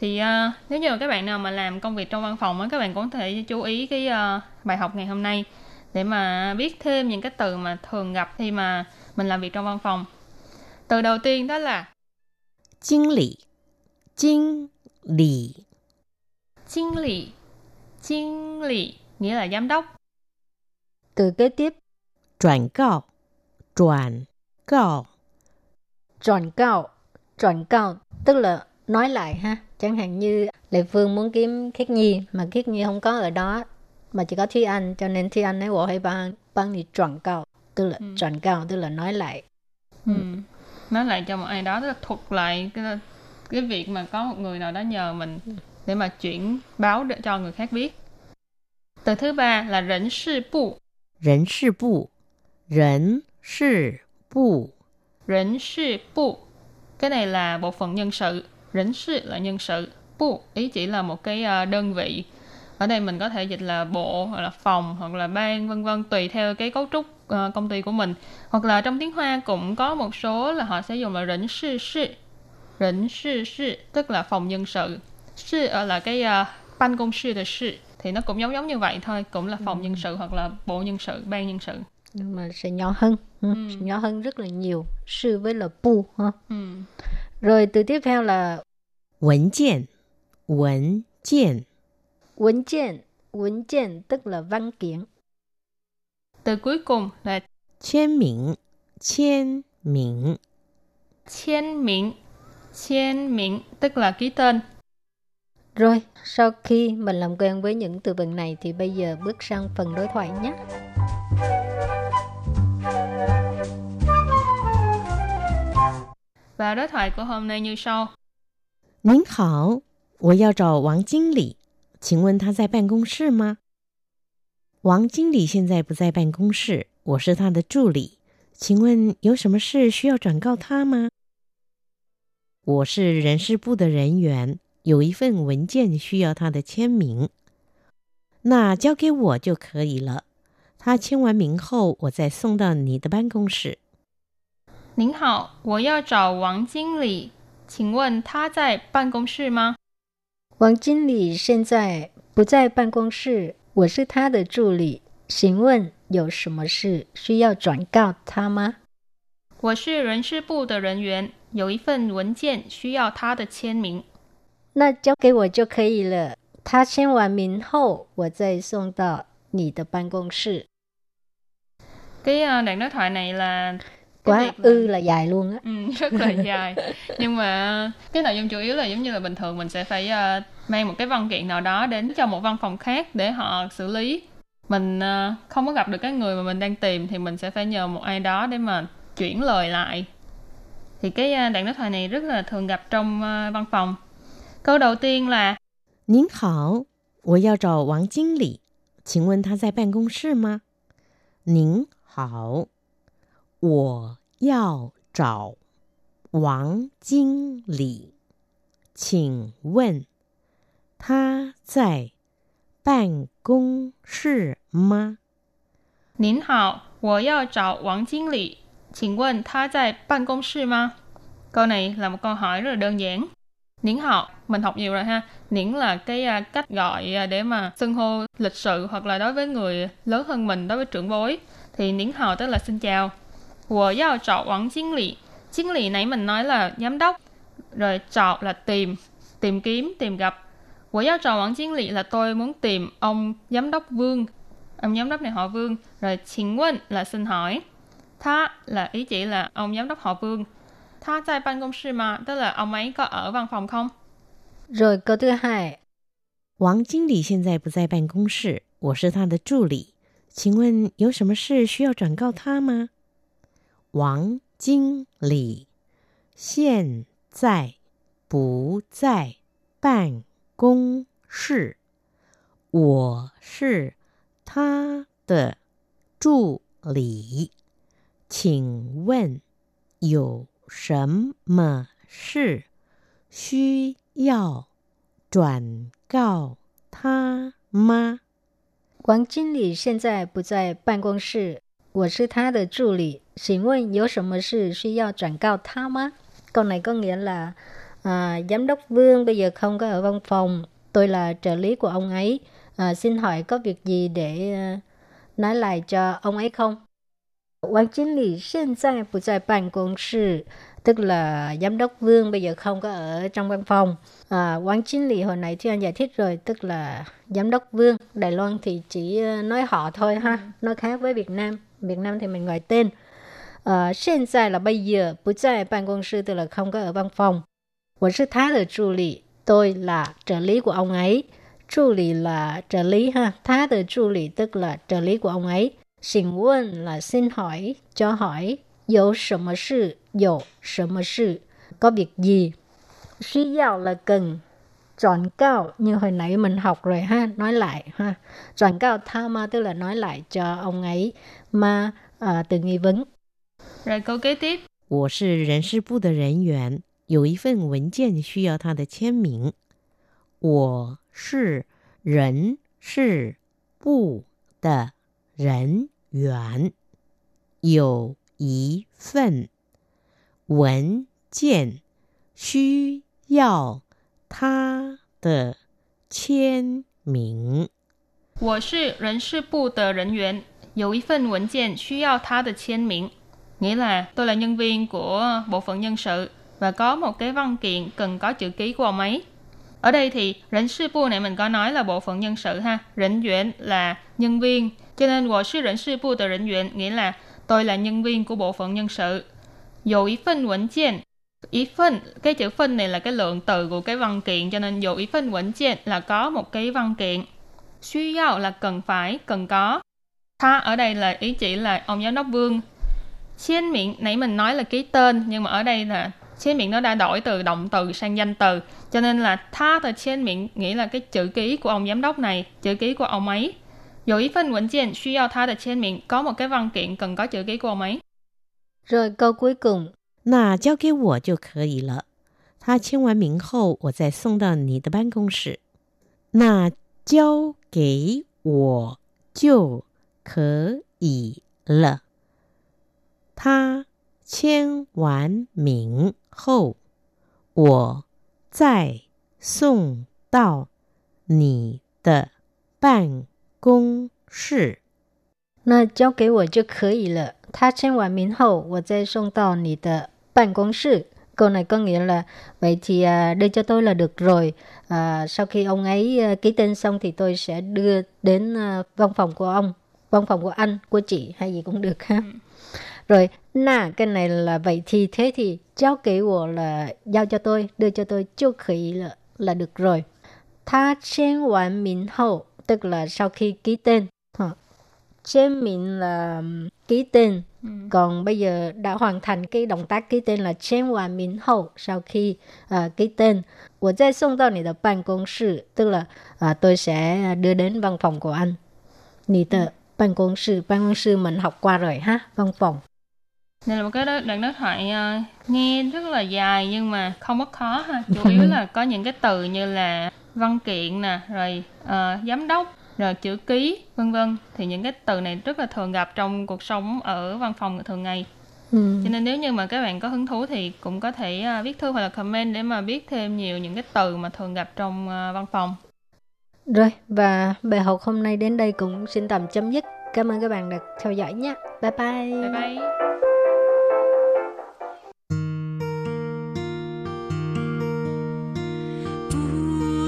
thì uh, nếu như các bạn nào mà làm công việc trong văn phòng á các bạn cũng có thể chú ý cái uh, bài học ngày hôm nay để mà biết thêm những cái từ mà thường gặp khi mà mình làm việc trong văn phòng. Từ đầu tiên đó là kinh lý kinh lý kinh lý kinh lý nghĩa là giám đốc. Từ kế tiếp chuyển cáo chuyển cáo chuyển cáo chuyển cáo tức là nói lại ha chẳng hạn như lệ phương muốn kiếm khiết nhi mà khiết nhi không có ở đó mà chỉ có thi anh cho nên thi anh nói bộ hay bằng bằng đi chuyển cao tức là ừ. chuyển cao tức là nói lại. Ừ. nói lại cho một ai đó tức là thuật lại cái cái việc mà có một người nào đó nhờ mình để mà chuyển báo để cho người khác biết. Từ thứ ba là nhân sự bộ nhân sự bộ nhân sự bộ nhân sự bộ cái này là bộ phận nhân sự Rỉnh sự là nhân sự. Bu ý chỉ là một cái ờ, đơn vị. Ở đây mình có thể dịch là bộ hoặc là phòng hoặc là ban vân vân tùy theo cái cấu trúc uh, công ty của mình. Hoặc là trong tiếng Hoa cũng có một số là họ sẽ dùng là rỉnh sự sự. Rỉnh sự sự tức là phòng nhân sự. Sự là cái uh, ban công sự de sự thì nó cũng giống giống như vậy thôi, cũng là phòng ừ. nhân sự hoặc là bộ nhân sự, ban nhân sự. Nhưng mà sẽ nhỏ hơn, ừ. sẽ nhỏ hơn rất là nhiều. Sự với là bu ha. Ừ. Rồi từ tiếp theo là文件,文件.文kiện,文kiện tức là văn kiện. Từ cuối cùng là签名,签名.签名,签名tức là ký tên. Rồi, sau khi mình làm quen với những từ vựng này thì bây giờ bước sang phần đối thoại nhé. Và đối thoại của hôm nay như sau. 您好，我要找王经理，请问他在办公室吗？王经理现在不在办公室，我是他的助理，请问有什么事需要转告他吗？我是人事部的人员，有一份文件需要他的签名，那交给我就可以了。他签完名后，我再送到你的办公室。 您好，我要找王经理。请问他在办公室吗？王经理现在不在办公室，我是他的助理。请问有什么事需要转告他吗？我是人事部的人员，有一份文件需要他的签名。那交给我就可以了。他签完名后，我再送到你的办公室。Cái đoạn đối thoại này là quá ư là dài luôn á ừ, rất là dài nhưng mà cái nội dung chủ yếu là giống như là bình thường mình sẽ phải uh, mang một cái văn kiện nào đó đến cho một văn phòng khác để họ xử lý mình uh, không có gặp được cái người mà mình đang tìm thì mình sẽ phải nhờ một ai đó để mà chuyển lời lại thì cái uh, đoạn đối thoại này rất là thường gặp trong uh, văn phòng câu đầu tiên là 您好，我要找王经理，请问他在办公室吗？您好， 我要找王经理，请问他在办公室吗？您好，我要找王经理，请问他在办公室吗？Câu này là một câu hỏi rất là đơn giản. Niễn học, mình học nhiều rồi ha. Niễn là cái uh, cách gọi uh, để mà xưng hô lịch sự hoặc là đối với người lớn hơn mình, đối với trưởng bối. Thì niễn học tức là xin chào. 我要找王经理.经lý nãy mình nói là giám đốc. Rồi找là tìm, tìm kiếm, tìm gặp. 我要找王经理 là tôi muốn tìm ông giám đốc Vương. Ông giám đốc này họ Vương. Rồi 请问 là xin hỏi. Tha là ý chỉ là ông giám đốc họ Vương. Tha tại ban công sư mà, tức là ông ấy có ở văn phòng không? Rồi câu thứ hai, 王经理现在不在办公室，我是他的助理，请问有什么事需要转告他吗？ 王经理现在不在办公室，我是他的助理，请问有什么事需要转告他吗？王经理现在不在办公室，我是他的助理，请问有什么事需要转告他吗？Câu này có nghĩa là à, giám đốc Vương bây giờ không có ở văn phòng, tôi là trợ lý của ông ấy. À, xin hỏi có việc gì để à, nói lại cho ông ấy không? Quang chính lý hiện tại不在办公室 tức là giám đốc Vương bây giờ không có ở trong văn phòng. À, quán chính lý hồi nãy thì anh giải thích rồi, tức là giám đốc Vương. Đài Loan thì chỉ ờ, nói họ thôi ha, nó khác với Việt Nam. Việt Nam thì mình gọi tên. À, hiện tại là bây giờ, 不在办公室 tức là không có ở văn phòng. 我是他的助理, tôi là trợ lý của ông ấy. Trợ lý là trợ lý ha, 他的助理 tức là trợ lý của ông ấy. Xin问 là xin hỏi, cho hỏi. 有什么事有什么事 có việc gì suy yếu là cần chọn cao như hồi nãy mình học rồi ha nói lại ha chọn cao tha ma tức là nói lại cho ông ấy mà à, từ nghi vấn Rồi câu kế tiếp. 我是人事部的人员，有一份文件需要他的签名。我是人事部的人员，有一份文件需要他的签名。我是人事部的人员， 有一份文件需要他的签名. Nghĩa là tôi là nhân viên của bộ phận nhân sự và có một cái văn kiện cần có chữ ký của ông ấy. Ở đây thì rỉnh sư bu này mình có nói là bộ phận nhân sự ha. Rỉnh duyện là nhân viên. Cho nên 我是人事部的人员 nghĩa là tôi là nhân viên của bộ phận nhân sự. Dù ý phân文件ý phân cái chữ phân này là cái lượng từ của cái văn kiện cho nên dù ý phân文件là có một cái văn kiện. Suy yếu là cần phải, cần có. Tha ở đây là ý chỉ là ông giám đốc vương. Chiên miệng nãy mình nói là ký tên nhưng mà ở đây là chiên miệng nó đã đổi từ động từ sang danh từ cho nên là tha từ chiên miệng nghĩa là cái chữ ký của ông giám đốc này, chữ ký của ông ấy. Dù ý phân quẩn chiên suy yêu tha từ chiên miệng có một cái văn kiện cần có chữ ký của ông ấy. Rồi câu cuối cùng, nà giao kê wǒ jiù ke yi le. Ta chiên hoàn miệng hậu, wǒ zài song dào nǐ de ban gong shi. Nà giao kê wǒ jiù 可以了。他签完名后，我再送到你的办公室。那交给我就可以了。他签完名后，我再送到你的办公室. Câu này có nghĩa là vậy thì à, đưa cho tôi là được rồi. À, sau khi ông ấy à, ký tên xong thì tôi sẽ đưa đến à, văn phòng của ông, văn phòng của anh của chị hay gì cũng được ha. Ừ. Rồi na cái này là vậy thì thế thì giao kỹ của là giao cho tôi đưa cho tôi chưa khỉ là là được rồi. Tha trên hoàn miễn hậu tức là sau khi ký tên. Ha. trên miệng là um, ký tên. Ừ. Còn bây giờ đã hoàn thành cái động tác ký tên là trên hoàn miễn hậu sau khi uh, ký tên. Của tôi xong tao bạn công sự tức là uh, tôi sẽ đưa đến văn phòng của anh. 你的 Ban công sư, ban công sư mình học qua rồi ha, văn phòng. này là một cái đoạn đối thoại uh, nghe rất là dài nhưng mà không có khó ha. Chủ yếu là có những cái từ như là văn kiện nè, rồi uh, giám đốc, rồi chữ ký, vân vân. Thì những cái từ này rất là thường gặp trong cuộc sống ở văn phòng thường ngày. Ừ. Cho nên nếu như mà các bạn có hứng thú thì cũng có thể uh, viết thư hoặc là comment để mà biết thêm nhiều những cái từ mà thường gặp trong uh, văn phòng. Rồi, và bài học hôm nay đến đây cũng xin tạm chấm dứt. Cảm ơn các bạn đã theo dõi nhé. Bye bye. Bye bye.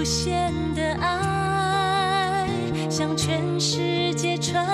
无限的爱向全世界传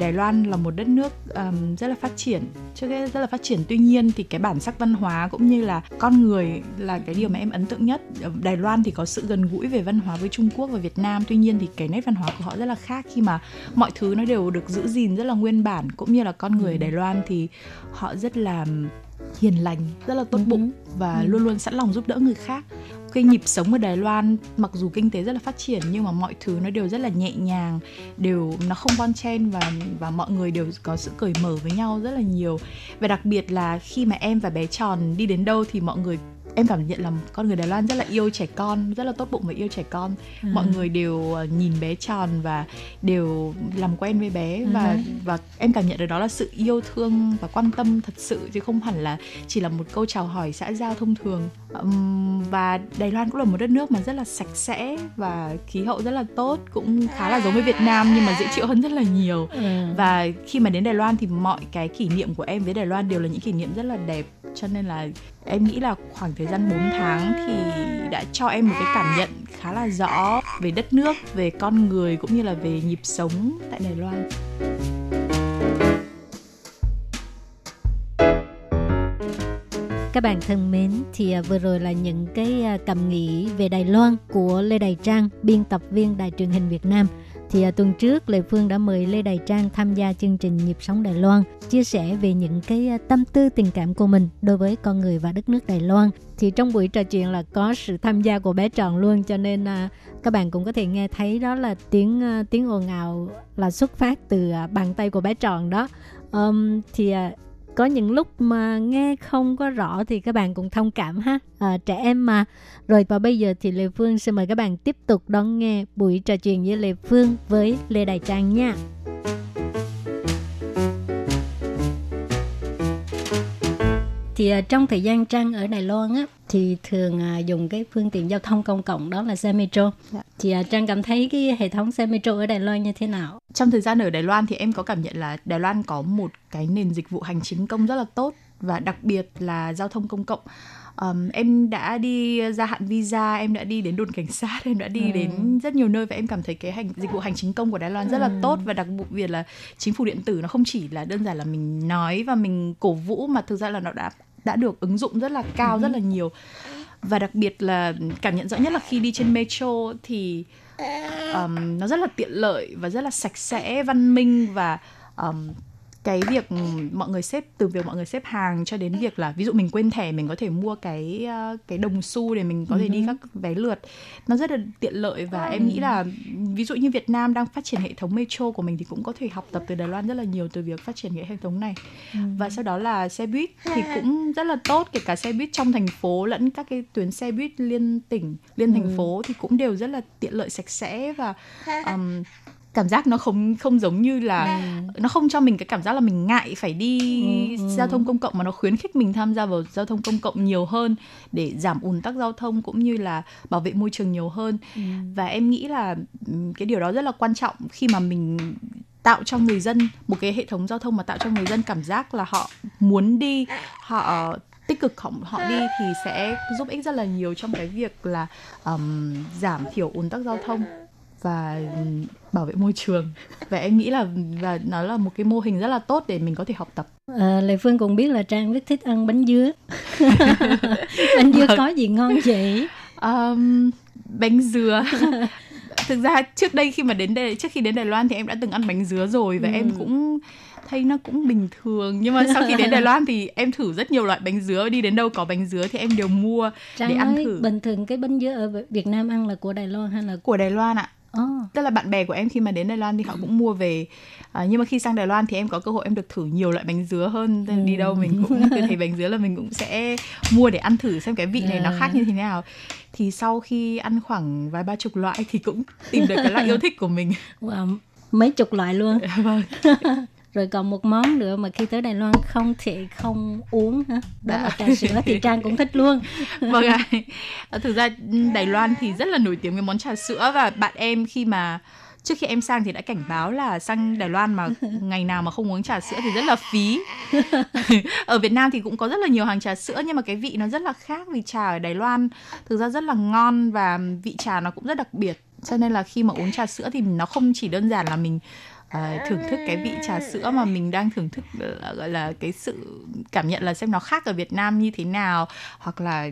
Đài Loan là một đất nước um, rất là phát triển. Trước hết rất là phát triển tuy nhiên thì cái bản sắc văn hóa cũng như là con người là cái điều mà em ấn tượng nhất. Ở Đài Loan thì có sự gần gũi về văn hóa với Trung Quốc và Việt Nam tuy nhiên thì cái nét văn hóa của họ rất là khác. Khi mà mọi thứ nó đều được giữ gìn rất là nguyên bản cũng như là con người Đài Loan thì họ rất là hiền lành rất là tốt bụng và luôn luôn sẵn lòng giúp đỡ người khác. Cái nhịp sống ở Đài Loan mặc dù kinh tế rất là phát triển nhưng mà mọi thứ nó đều rất là nhẹ nhàng đều nó không bon chen và và mọi người đều có sự cởi mở với nhau rất là nhiều. Và đặc biệt là khi mà em và bé tròn đi đến đâu thì mọi người em cảm nhận là con người Đài Loan rất là yêu trẻ con rất là tốt bụng và yêu trẻ con. Ừ. mọi người đều ờ, nhìn bé tròn và đều làm quen với bé và và em cảm nhận được đó là sự yêu thương và quan tâm thật sự chứ không hẳn là chỉ là một câu chào hỏi xã giao thông thường. Và Đài Loan cũng là một đất nước mà rất là sạch sẽ và khí hậu rất là tốt cũng khá là giống với Việt Nam nhưng mà dễ chịu hơn rất là nhiều. Ừ. và khi mà đến Đài Loan thì mọi cái kỷ niệm của em với Đài Loan đều là những kỷ niệm rất là đẹp. Cho nên là em nghĩ là khoảng thời gian 4 tháng thì đã cho em một cái cảm nhận khá là rõ về đất nước, về con người cũng như là về nhịp sống tại Đài Loan. Các bạn thân mến, thì à, vừa rồi là những cái à, cảm nghĩ về Đài Loan của Lê Đài Trang, biên tập viên Đài truyền hình Việt Nam. Thì à, tuần trước lệ Phương đã mời Lê Đài Trang tham gia chương trình Nhịp sống Đài Loan, chia sẻ về những cái à, tâm tư tình cảm của mình đối với con người và đất nước Đài Loan. Thì trong buổi trò chuyện là có sự tham gia của bé Tròn luôn, cho nên à, các bạn cũng có thể nghe thấy đó là tiếng à, tiếng ồn ào là xuất phát từ à, bàn tay của bé Tròn đó. Um, thì à, có những lúc mà nghe không có rõ thì các bạn cũng thông cảm ha. À, trẻ em mà. Rồi và bây giờ thì lê phương xin mời các bạn tiếp tục đón nghe buổi trò chuyện với lê phương với lê đại trang nha. Thì à, trong thời gian trang ở Đài Loan á thì thường à, dùng cái phương tiện giao thông công cộng đó là xe metro. Dạ. Thì à, trang cảm thấy cái hệ thống xe metro ở Đài Loan như thế nào? Trong thời gian ở Đài Loan thì em có cảm nhận là Đài Loan có một cái nền dịch vụ hành chính công rất là tốt và đặc biệt là giao thông công cộng. Ờm, em đã đi gia hạn visa, em đã đi đến đồn cảnh sát, <laughs> em đã đi Ừ. đến rất nhiều nơi và em cảm thấy cái hành dịch vụ hành chính công của Đài Loan rất là Ừ. tốt và đặc biệt là chính phủ điện tử nó không chỉ là đơn giản là mình nói và mình cổ vũ mà thực ra là nó đã đã được ứng dụng rất là cao rất là nhiều. Và đặc biệt là cảm nhận rõ nhất là khi đi trên metro thì um, nó rất là tiện lợi và rất là sạch sẽ văn minh và um, cái việc mọi người xếp từ việc mọi người xếp hàng cho đến việc là ví dụ mình quên thẻ mình có thể mua cái uh, cái đồng xu để mình có thể đi các vé lượt. Nó rất là tiện lợi và em nghĩ là ví dụ như Việt Nam đang phát triển hệ thống metro của mình thì cũng có thể học tập từ Đài Loan rất là nhiều từ việc phát triển cái hệ thống này. Và sau đó là xe buýt thì <laughs> cũng rất là tốt kể cả xe buýt trong thành phố lẫn các cái tuyến xe buýt liên tỉnh liên thành phố thì cũng đều rất là tiện lợi sạch sẽ và <laughs> um, cảm giác nó không không giống như là nó không cho mình cái cảm giác là mình ngại phải đi giao thông công cộng mà nó khuyến khích mình tham gia vào giao thông công cộng nhiều hơn để giảm ùn tắc giao thông cũng như là bảo vệ môi trường nhiều hơn. Và em nghĩ là ừm, cái điều đó rất là quan trọng khi mà mình tạo cho người dân một cái hệ thống giao thông mà tạo cho người dân cảm giác là họ muốn đi họ tích cực họ, họ đi thì sẽ giúp ích rất là nhiều trong cái việc là ừm, giảm thiểu ùn tắc giao thông và ừm, bảo vệ môi trường. Và em nghĩ là và nó là một cái mô hình rất là tốt để mình có thể học tập. À, Lê Phương cũng biết là Trang rất thích ăn bánh dứa. <laughs> bánh dứa có gì ngon vậy? um, bánh dứa. <laughs> Thực ra trước đây khi mà đến đây trước khi đến Đài Loan thì em đã từng ăn bánh dứa rồi và em cũng thấy nó cũng bình thường. Nhưng mà sau khi đến Đài Loan thì em thử rất nhiều loại bánh dứa. Đi đến đâu có bánh dứa thì em đều mua Trang để ăn thử. bình thường cái bánh dứa ở Việt Nam ăn là của Đài Loan hay là của Đài Loan ạ Oh. tức là bạn bè của em khi mà đến Đài Loan thì họ cũng mua về. À, nhưng mà khi sang Đài Loan thì em có cơ hội em được thử nhiều loại bánh dứa hơn Nên đi đâu mình cũng cứ thấy bánh dứa là mình cũng sẽ mua để ăn thử xem cái vị này nó khác như thế nào. Thì sau khi ăn khoảng vài ba chục loại thì cũng tìm được cái loại yêu thích của mình. Wow, mấy chục loại luôn. <laughs> vâng Rồi còn một món nữa mà khi tới Đài Loan không thể không uống hả? Đó là trà sữa thì Trang cũng thích luôn. <laughs> vâng ạ À, thực ra Đài Loan thì rất là nổi tiếng với món trà sữa và bạn em khi mà trước khi em sang thì đã cảnh báo là sang Đài Loan mà <laughs> ngày nào mà không uống trà sữa thì rất là phí. <laughs> ở Việt Nam thì cũng có rất là nhiều hàng trà sữa nhưng mà cái vị nó rất là khác vì trà ở Đài Loan thực ra rất là ngon và vị trà nó cũng rất đặc biệt. Cho nên là khi mà uống trà sữa thì nó không chỉ đơn giản là mình à, thưởng thức cái vị trà sữa mà mình đang thưởng thức là, gọi là cái sự cảm nhận là xem nó khác ở Việt Nam như thế nào hoặc là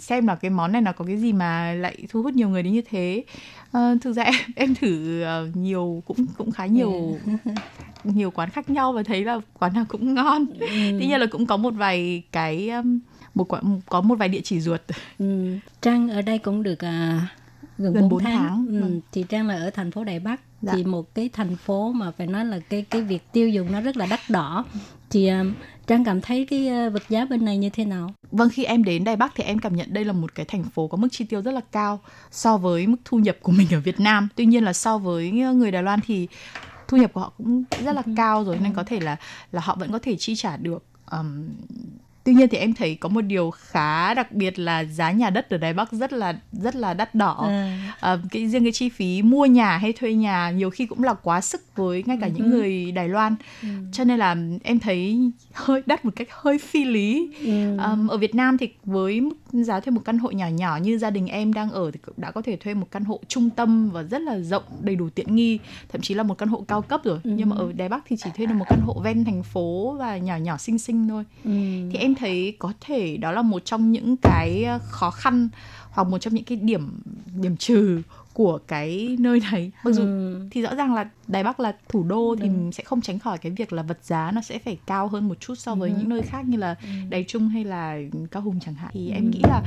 xem là cái món này nó có cái gì mà lại thu hút nhiều người đến như thế. Ờ, thực ra <laughs> em em thử ờ, nhiều cũng cũng khá nhiều <laughs> nhiều quán khác nhau và thấy là quán nào cũng ngon. Tuy nhiên là cũng có một vài cái um, một quán có một vài địa chỉ ruột. Ừ. Trang ở đây cũng được à, gần, Gần 4 bốn tháng. tháng, Ừ. vâng. Thì Trang là ở thành phố Đài Bắc. Dạ. Thì một cái thành phố mà phải nói là cái cái việc tiêu dùng nó rất là đắt đỏ. Thì à, Trang cảm thấy cái à, vật giá bên này như thế nào? Vâng, khi em đến Đài Bắc thì em cảm nhận đây là một cái thành phố có mức chi tiêu rất là cao so với mức thu nhập của mình ở Việt Nam. Tuy nhiên là so với người Đài Loan thì thu nhập của họ cũng rất là cao rồi nên có thể là là họ vẫn có thể chi trả được. Ừm, tuy nhiên thì em thấy có một điều khá đặc biệt là giá nhà đất ở Đài Bắc rất là rất là đắt đỏ. À. Ờ, cái riêng cái chi phí mua nhà hay thuê nhà nhiều khi cũng là quá sức với ngay cả những người Đài Loan cho nên là em thấy hơi đắt một cách hơi phi lý Ừ. Ờm, ở Việt Nam thì với mức giá thuê một căn hộ nhỏ nhỏ như gia đình em đang ở thì cũng đã có thể thuê một căn hộ trung tâm và rất là rộng đầy đủ tiện nghi thậm chí là một căn hộ cao cấp rồi nhưng mà ở Đài Bắc thì chỉ thuê được một căn hộ ven thành phố và nhỏ nhỏ xinh xinh thôi Ừ. thì em thấy có thể đó là một trong những cái khó khăn hoặc một trong những cái điểm điểm trừ của cái nơi này mặc dù Ừ. thì rõ ràng là Đài Bắc là thủ đô thì mình sẽ không tránh khỏi cái việc là vật giá nó sẽ phải cao hơn một chút so với những nơi khác như là Đài Trung hay là Cao Hùng chẳng hạn. Thì em nghĩ là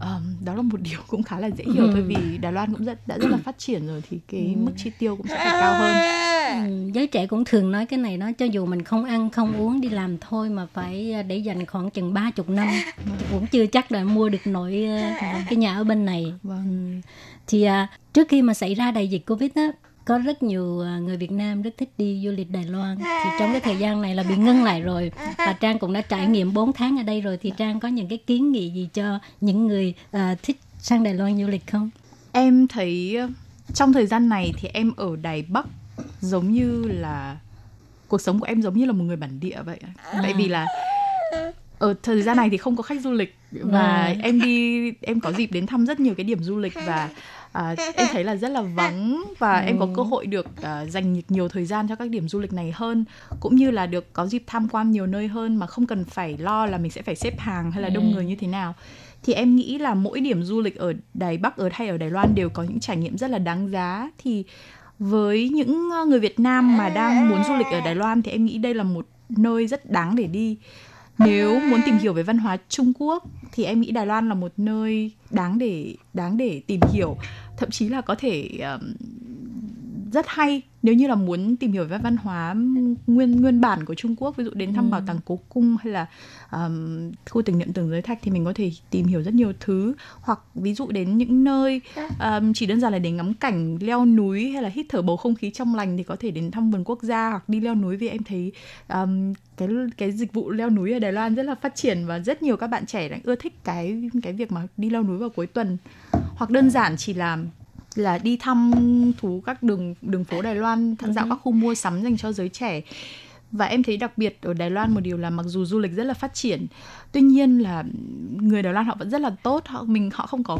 um, đó là một <laughs> điều cũng khá là dễ hiểu thôi vì Đài Loan cũng rất đã rất là phát triển rồi thì cái mức chi tiêu cũng sẽ phải cao hơn. <laughs> Ừ, giới trẻ cũng thường nói cái này đó cho dù mình không ăn không uống đi làm thôi mà phải à, để dành khoảng chừng ba chục năm <laughs> cũng chưa chắc là mua được nổi à, cái nhà ở bên này. Vâng. Ừ. thì à, trước khi mà xảy ra đại dịch covid á có rất nhiều à, người Việt Nam rất thích đi du lịch Đài Loan <laughs> thì trong cái thời gian này là bị ngưng lại rồi và <laughs> Trang cũng đã trải nghiệm 4 tháng ở đây rồi thì Trang có những cái kiến nghị gì cho những người à, thích sang Đài Loan du lịch không? em thấy uh, trong thời gian này thì em ở Đài Bắc giống như là cuộc sống của em giống như là một người bản địa vậy tại vì là ở thời gian này thì không có khách du lịch và Vâng. em đi em có dịp đến thăm rất nhiều cái điểm du lịch và <laughs> à, em thấy là rất là vắng và em có cơ hội được à, dành nhiều thời gian cho các điểm du lịch này hơn cũng như là được có dịp tham quan nhiều nơi hơn mà không cần phải lo là mình sẽ phải xếp hàng hay là đông người như thế nào. Thì em nghĩ là mỗi điểm du lịch ở Đài Bắc ở hay ở Đài Loan đều có những trải nghiệm rất là đáng giá. Thì với những ờ, người Việt Nam mà đang muốn du lịch ở Đài Loan thì em nghĩ đây là một nơi rất đáng để đi. Nếu muốn tìm hiểu về văn hóa Trung Quốc thì em nghĩ Đài Loan là một nơi đáng để đáng để tìm hiểu thậm chí là có thể um, rất hay. Nếu như là muốn tìm hiểu về văn hóa nguyên nguyên bản của Trung Quốc ví dụ đến thăm bảo tàng cố cung hay là um, khu tưởng niệm tưởng giới thạch thì mình có thể tìm hiểu rất nhiều thứ. Hoặc ví dụ đến những nơi um, chỉ đơn giản là để ngắm cảnh leo núi hay là hít thở bầu không khí trong lành thì có thể đến thăm vườn quốc gia hoặc đi leo núi. Vì em thấy um, cái cái dịch vụ leo núi ở Đài Loan rất là phát triển và rất nhiều các bạn trẻ đang ưa thích cái cái việc mà đi leo núi vào cuối tuần. Hoặc đơn giản chỉ là là đi thăm thú các đường đường phố Đài Loan tham dạo các khu mua sắm dành cho giới trẻ. Và em thấy đặc biệt ở Đài Loan một điều là mặc dù du lịch rất là phát triển tuy nhiên là người Đài Loan họ vẫn rất là tốt họ mình họ không có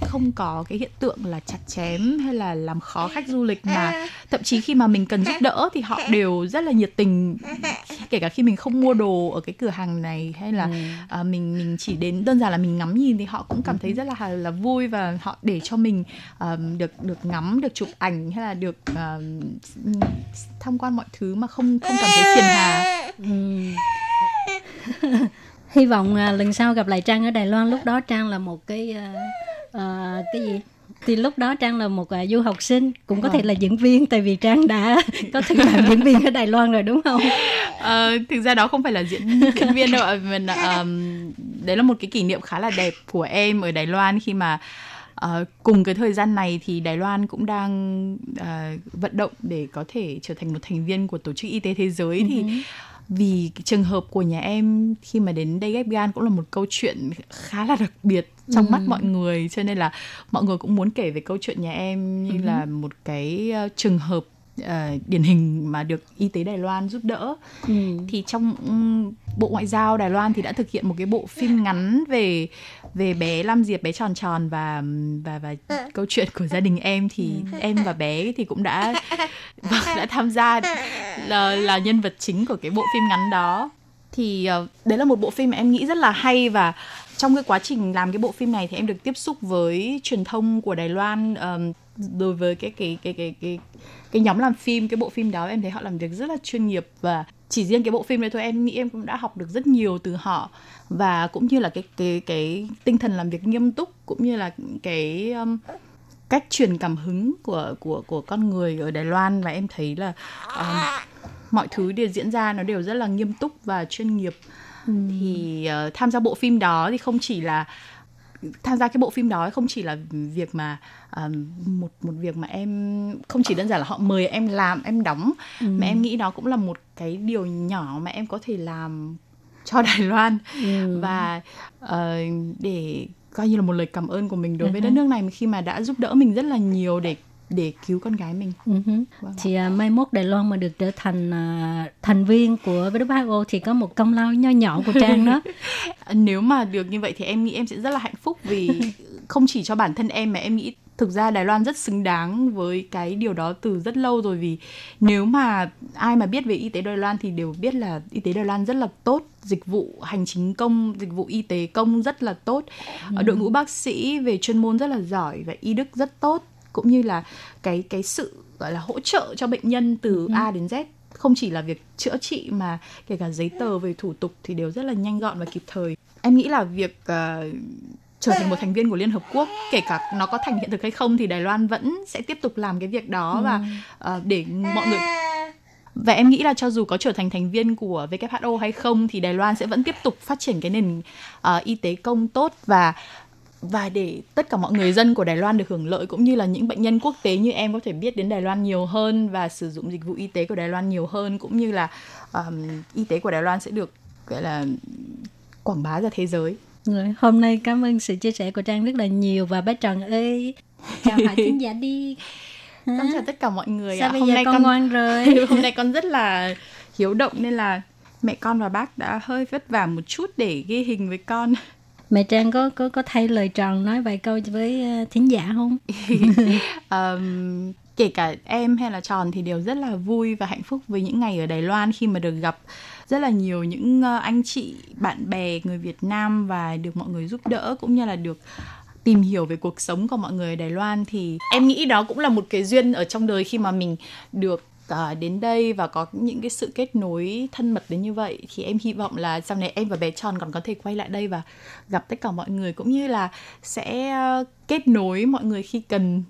không có cái hiện tượng là chặt chém hay là làm khó khách du lịch mà thậm chí khi mà mình cần giúp đỡ thì họ đều rất là nhiệt tình. Kể cả khi mình không mua đồ ở cái cửa hàng này hay là à, mình mình chỉ đến đơn giản là mình ngắm nhìn thì họ cũng cảm thấy rất là là vui và họ để cho mình à, được được ngắm được chụp ảnh hay là được à, tham quan mọi thứ mà không không cảm thấy phiền hà. Ừm. <laughs> Hy vọng à, lần sau gặp lại Trang ở Đài Loan. Lúc đó Trang là một cái à, à, cái gì? Thì lúc đó trang là một uh, du học sinh cũng có thể là diễn viên tại vì trang đã <laughs> có thử làm diễn viên ở đài loan rồi đúng không? Ờ, thực ra đó không phải là diễn diễn viên đâu ạ. Mình um, đấy là một cái kỷ niệm khá là đẹp của em ở Đài Loan khi mà uh, cùng cái thời gian này thì Đài Loan cũng đang uh, vận động để có thể trở thành một thành viên của tổ chức y tế thế giới. Thì vì cái trường hợp của nhà em khi mà đến đây ghép gan cũng là một câu chuyện khá là đặc biệt trong mắt mọi người cho nên là mọi người cũng muốn kể về câu chuyện nhà em như là một cái uh, trường hợp uh, điển hình mà được y tế Đài Loan giúp đỡ. Thì trong ừm, Bộ Ngoại giao Đài Loan thì đã thực hiện một cái bộ phim ngắn về về bé Lam Diệp bé tròn tròn và và và câu chuyện của gia đình em. Thì em và bé thì cũng đã <laughs> <laughs> vâng, đã tham gia là là nhân vật chính của cái bộ phim ngắn đó. Thì ờ, đấy là một bộ phim mà em nghĩ rất là hay và trong cái quá trình làm cái bộ phim này thì em được tiếp xúc với truyền thông của Đài Loan um, đối với cái cái cái cái cái cái nhóm làm phim cái bộ phim đó em thấy họ làm việc rất là chuyên nghiệp và chỉ riêng cái bộ phim này thôi em nghĩ em cũng đã học được rất nhiều từ họ. Và cũng như là cái cái cái tinh thần làm việc nghiêm túc cũng như là cái um, cách truyền cảm hứng của của của con người ở Đài Loan và em thấy là um, mọi thứ đều diễn ra nó đều rất là nghiêm túc và chuyên nghiệp thì ờ, tham gia bộ phim đó thì không chỉ là tham gia cái bộ phim đó không chỉ là việc mà um, một một việc mà em không chỉ đơn giản là họ mời em làm em đóng mà em nghĩ đó cũng là một cái điều nhỏ mà em có thể làm cho <laughs> Đài Loan. Và ờ, để coi như là một lời cảm ơn của mình đối với đất nước này khi mà đã giúp đỡ mình rất là nhiều để để cứu con gái mình. Ừ hứ. Vâng. thì à, mai mốt Đài Loan mà được trở thành à, thành viên của WHO thì có một công lao nho nhỏ của Trang đó <laughs> Nếu mà được như vậy thì em nghĩ em sẽ rất là hạnh phúc vì không chỉ cho bản thân em mà em nghĩ thực ra Đài Loan rất xứng đáng với cái điều đó từ rất lâu rồi vì nếu mà ai mà biết về y tế Đài Loan thì đều biết là y tế Đài Loan rất là tốt, dịch vụ hành chính công, dịch vụ y tế công rất là tốt, Ở đội ngũ bác sĩ về chuyên môn rất là giỏi và y đức rất tốt cũng như là cái cái sự gọi là hỗ trợ cho bệnh nhân từ A đến Z. Không chỉ là việc chữa trị mà kể cả giấy tờ về thủ tục thì đều rất là nhanh gọn và kịp thời. Em nghĩ là việc ờ, trở thành một thành viên của Liên Hợp Quốc kể cả nó có thành hiện thực hay không thì Đài Loan vẫn sẽ tiếp tục làm cái việc đó và ờ, để mọi người và em nghĩ là cho dù có trở thành thành viên của WHO hay không thì Đài Loan sẽ vẫn tiếp tục phát triển cái nền ờ, y tế công tốt và và để tất cả mọi người dân của Đài Loan được hưởng lợi cũng như là những bệnh nhân quốc tế như em có thể biết đến Đài Loan nhiều hơn và sử dụng dịch vụ y tế của Đài Loan nhiều hơn cũng như là um, y tế của Đài Loan sẽ được gọi là quảng bá ra thế giới. Rồi, hôm nay cảm ơn sự chia sẻ của Trang rất là nhiều và bé Trần ơi chào hỏi <laughs> khán giả đi Con chào tất cả mọi người sao ạ. bây giờ con ngoan rồi <laughs> hôm nay con rất là hiếu động nên là mẹ con và bác đã hơi vất vả một chút để ghi hình với con mẹ Trang có có có thay lời tròn nói vài câu với ờ, thính giả không? <laughs> Um, kể cả em hay là tròn thì đều rất là vui và hạnh phúc với những ngày ở Đài Loan khi mà được gặp rất là nhiều những ờ, anh chị bạn bè người Việt Nam và được mọi người giúp đỡ cũng như là được tìm hiểu về cuộc sống của mọi người ở Đài Loan. Thì em nghĩ đó cũng là một cái duyên ở trong đời khi mà mình được ờ, đến đây và có những cái sự kết nối thân mật đến như vậy thì em hy vọng là sau này em và bé tròn còn có thể quay lại đây và gặp tất cả mọi người cũng như là sẽ ờ, kết nối mọi người khi cần.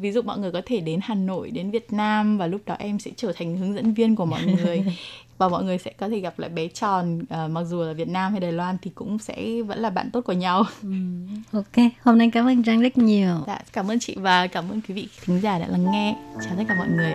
Ví dụ, mọi người có thể đến Hà Nội đến Việt Nam và lúc đó em sẽ trở thành hướng dẫn viên của mọi người <laughs> và mọi người sẽ có thể gặp lại bé tròn ờ, mặc dù là Việt Nam hay Đài Loan thì cũng sẽ vẫn là bạn tốt của nhau. Ok hôm nay cảm ơn Trang rất nhiều. Dạ, cảm ơn chị và cảm ơn quý vị thính giả đã lắng nghe. Chào tất cả mọi người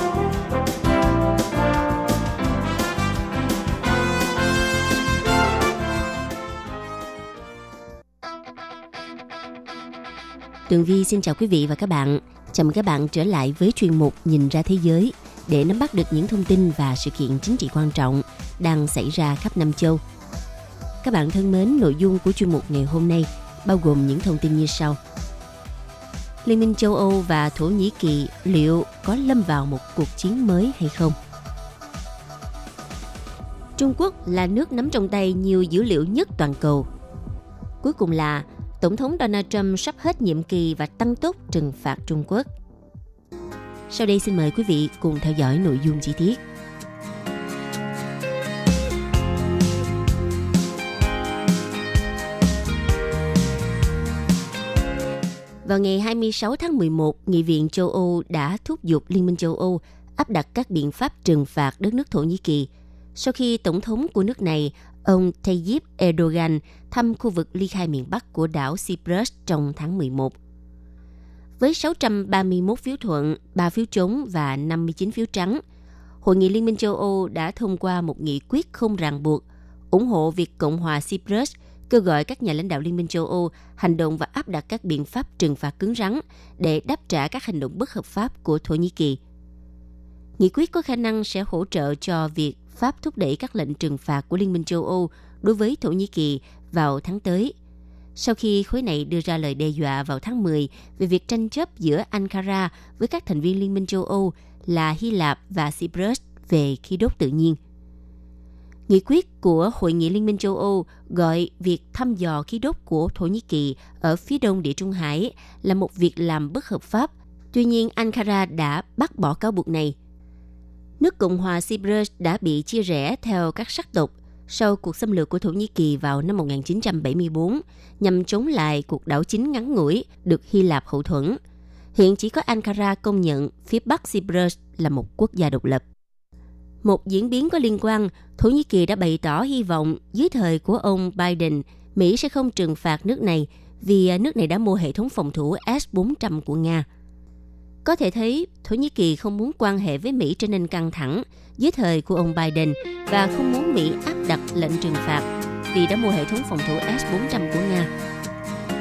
Tường Vi xin chào quý vị và các bạn. Chào mừng các bạn trở lại với chuyên mục Nhìn ra thế giới để nắm bắt được những thông tin và sự kiện chính trị quan trọng đang xảy ra khắp năm châu. Các bạn thân mến, nội dung của chuyên mục ngày hôm nay bao gồm những thông tin như sau. Liên minh châu Âu và Thổ Nhĩ Kỳ liệu có lâm vào một cuộc chiến mới hay không? Trung Quốc là nước nắm trong tay nhiều dữ liệu nhất toàn cầu. Cuối cùng là Tổng thống Donald Trump sắp hết nhiệm kỳ và tăng tốc trừng phạt Trung Quốc. Sau đây xin mời quý vị cùng theo dõi nội dung chi tiết. Vào ngày 26 tháng 11, Nghị viện châu Âu đã thúc giục Liên minh châu Âu áp đặt các biện pháp trừng phạt đất nước Thổ Nhĩ Kỳ sau khi Tổng thống của nước này, ông Tayyip Erdogan, thăm khu vực ly khai miền Bắc của đảo Cyprus trong tháng 11. Với 631 phiếu thuận, 3 phiếu chống và 59 phiếu trắng, Hội nghị Liên minh châu Âu đã thông qua một nghị quyết không ràng buộc, ủng hộ việc Cộng hòa Cyprus kêu gọi các nhà lãnh đạo Liên minh châu Âu hành động và áp đặt các biện pháp trừng phạt cứng rắn để đáp trả các hành động bất hợp pháp của Thổ Nhĩ Kỳ. Nghị quyết có khả năng sẽ hỗ trợ cho việc Pháp thúc đẩy các lệnh trừng phạt của Liên minh châu Âu đối với Thổ Nhĩ Kỳ vào tháng tới. Sau khi khối này đưa ra lời đe dọa vào tháng 10 về việc tranh chấp giữa Ankara với các thành viên Liên minh châu Âu là Hy Lạp và Cyprus về khí đốt tự nhiên. Nghị quyết của Hội nghị Liên minh châu Âu gọi việc thăm dò khí đốt của Thổ Nhĩ Kỳ ở phía đông Địa Trung Hải là một việc làm bất hợp pháp. Tuy nhiên, Ankara đã bác bỏ cáo buộc này nước Cộng hòa Cyprus đã bị chia rẽ theo các sắc tộc sau cuộc xâm lược của Thổ Nhĩ Kỳ vào năm 1974 nhằm chống lại cuộc đảo chính ngắn ngủi được Hy Lạp hậu thuẫn. Hiện chỉ có Ankara công nhận phía Bắc Cyprus là một quốc gia độc lập. Một diễn biến có liên quan, Thổ Nhĩ Kỳ đã bày tỏ hy vọng dưới thời của ông Biden, Mỹ sẽ không trừng phạt nước này vì nước này đã mua hệ thống phòng thủ S-400 của Nga – có thể thấy, Thổ Nhĩ Kỳ không muốn quan hệ với Mỹ trở nên căng thẳng dưới thời của ông Biden và không muốn Mỹ áp đặt lệnh trừng phạt vì đã mua hệ thống phòng thủ S-400 của Nga.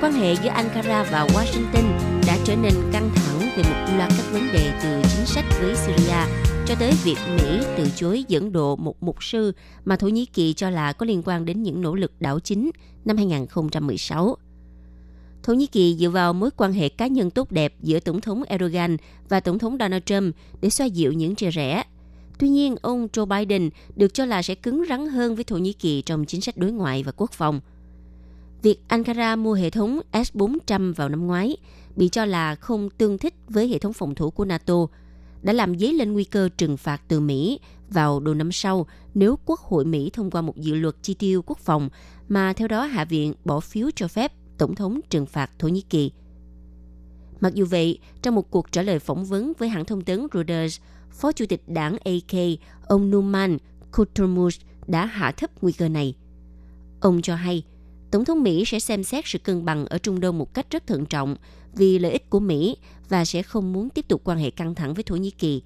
Quan hệ giữa Ankara và Washington đã trở nên căng thẳng về một loạt các vấn đề từ chính sách với Syria cho tới việc Mỹ từ chối dẫn độ một mục sư mà Thổ Nhĩ Kỳ cho là có liên quan đến những nỗ lực đảo chính năm 2016. Thổ Nhĩ Kỳ dựa vào mối quan hệ cá nhân tốt đẹp giữa Tổng thống Erdogan và Tổng thống Donald Trump để xoa dịu những chia rẽ. Tuy nhiên, ông Joe Biden được cho là sẽ cứng rắn hơn với Thổ Nhĩ Kỳ trong chính sách đối ngoại và quốc phòng. Việc Ankara mua hệ thống S-400 vào năm ngoái bị cho là không tương thích với hệ thống phòng thủ của NATO, đã làm dấy lên nguy cơ trừng phạt từ Mỹ vào đầu năm sau nếu Quốc hội Mỹ thông qua một dự luật chi tiêu quốc phòng mà theo đó Hạ viện bỏ phiếu cho phép Tổng thống trừng phạt Thổ Nhĩ Kỳ. Mặc dù vậy, trong một cuộc trả lời phỏng vấn với hãng thông tấn Reuters, Phó Chủ tịch đảng AK, ông Numan Kuturmus đã hạ thấp nguy cơ này. Ông cho hay, Tổng thống Mỹ sẽ xem xét sự cân bằng ở Trung Đông một cách rất thận trọng vì lợi ích của Mỹ và sẽ không muốn tiếp tục quan hệ căng thẳng với Thổ Nhĩ Kỳ.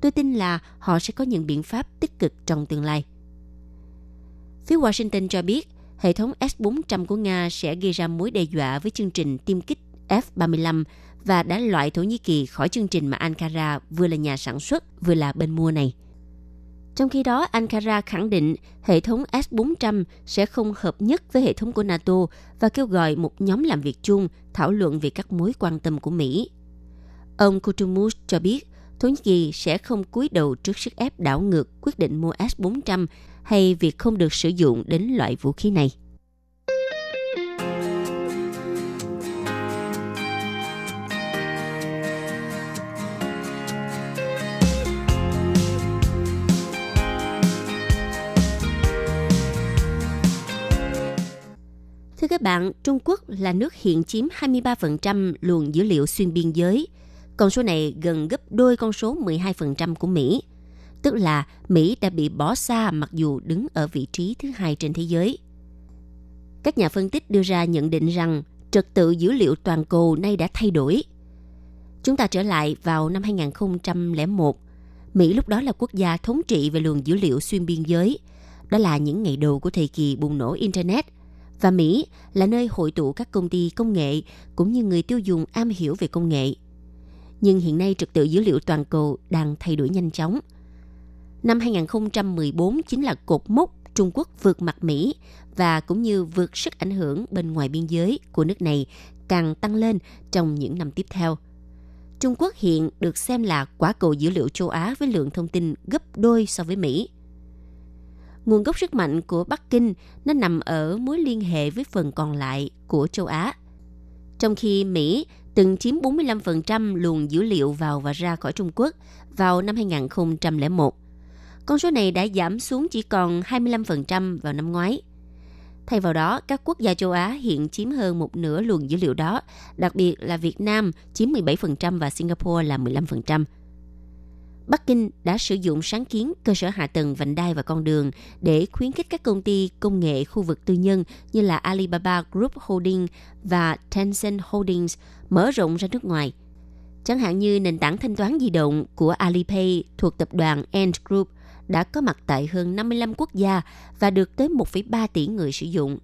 Tôi tin là họ sẽ có những biện pháp tích cực trong tương lai. Phía Washington cho biết hệ thống S-400 của Nga sẽ gây ra mối đe dọa với chương trình tiêm kích F-35 và đã loại Thổ Nhĩ Kỳ khỏi chương trình mà Ankara vừa là nhà sản xuất vừa là bên mua này. Trong khi đó, Ankara khẳng định hệ thống S-400 sẽ không hợp nhất với hệ thống của NATO và kêu gọi một nhóm làm việc chung thảo luận về các mối quan tâm của Mỹ. Ông Kutumus cho biết Thổ Nhĩ Kỳ sẽ không cúi đầu trước sức ép đảo ngược quyết định mua S-400 hay việc không được sử dụng đến loại vũ khí này. Thưa các bạn, Trung Quốc là nước hiện chiếm 23% luồng dữ liệu xuyên biên giới. Con số này gần gấp đôi con số 12% của Mỹ. Tức là Mỹ đã bị bỏ xa mặc dù đứng ở vị trí thứ hai trên thế giới. Các nhà phân tích đưa ra nhận định rằng trật tự dữ liệu toàn cầu nay đã thay đổi. Chúng ta trở lại vào năm 2001. Mỹ lúc đó là quốc gia thống trị về luồng dữ liệu xuyên biên giới. Đó là những ngày đầu của thời kỳ bùng nổ Internet. Và Mỹ là nơi hội tụ các công ty công nghệ cũng như người tiêu dùng am hiểu về công nghệ. Nhưng hiện nay trật tự dữ liệu toàn cầu đang thay đổi nhanh chóng. Năm 2014 chính là cột mốc Trung Quốc vượt mặt Mỹ và cũng như vượt sức ảnh hưởng bên ngoài biên giới của nước này càng tăng lên trong những năm tiếp theo. Trung Quốc hiện được xem là quả cầu dữ liệu châu Á với lượng thông tin gấp đôi so với Mỹ. Nguồn gốc sức mạnh của Bắc Kinh nó nằm ở mối liên hệ với phần còn lại của châu Á. Trong khi Mỹ từng chiếm 45% luồng dữ liệu vào và ra khỏi Trung Quốc vào năm 2001. Con số này đã giảm xuống chỉ còn 25% vào năm ngoái. Thay vào đó, các quốc gia châu Á hiện chiếm hơn một nửa luồng dữ liệu đó, đặc biệt là Việt Nam chiếm 17% và Singapore là 15%. Bắc Kinh đã sử dụng sáng kiến cơ sở hạ tầng vành đai và con đường để khuyến khích các công ty công nghệ khu vực tư nhân như là Alibaba Group Holding và Tencent Holdings mở rộng ra nước ngoài. Chẳng hạn như nền tảng thanh toán di động của Alipay thuộc tập đoàn Ant Group đã có mặt tại hơn 55 quốc gia và được tới 1,3 tỷ người sử dụng.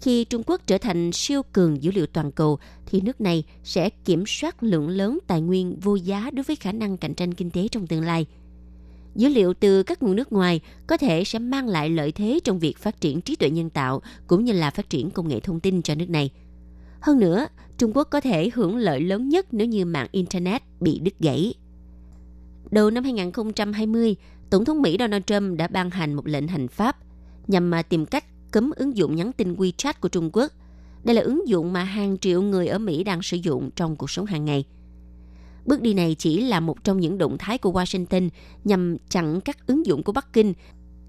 Khi Trung Quốc trở thành siêu cường dữ liệu toàn cầu, thì nước này sẽ kiểm soát lượng lớn tài nguyên vô giá đối với khả năng cạnh tranh kinh tế trong tương lai. Dữ liệu từ các nguồn nước ngoài có thể sẽ mang lại lợi thế trong việc phát triển trí tuệ nhân tạo cũng như là phát triển công nghệ thông tin cho nước này. Hơn nữa, Trung Quốc có thể hưởng lợi lớn nhất nếu như mạng Internet bị đứt gãy. Đầu năm 2020, Tổng thống Mỹ Donald Trump đã ban hành một lệnh hành pháp nhằm mà tìm cách cấm ứng dụng nhắn tin WeChat của Trung Quốc. Đây là ứng dụng mà hàng triệu người ở Mỹ đang sử dụng trong cuộc sống hàng ngày. Bước đi này chỉ là một trong những động thái của Washington nhằm chặn các ứng dụng của Bắc Kinh,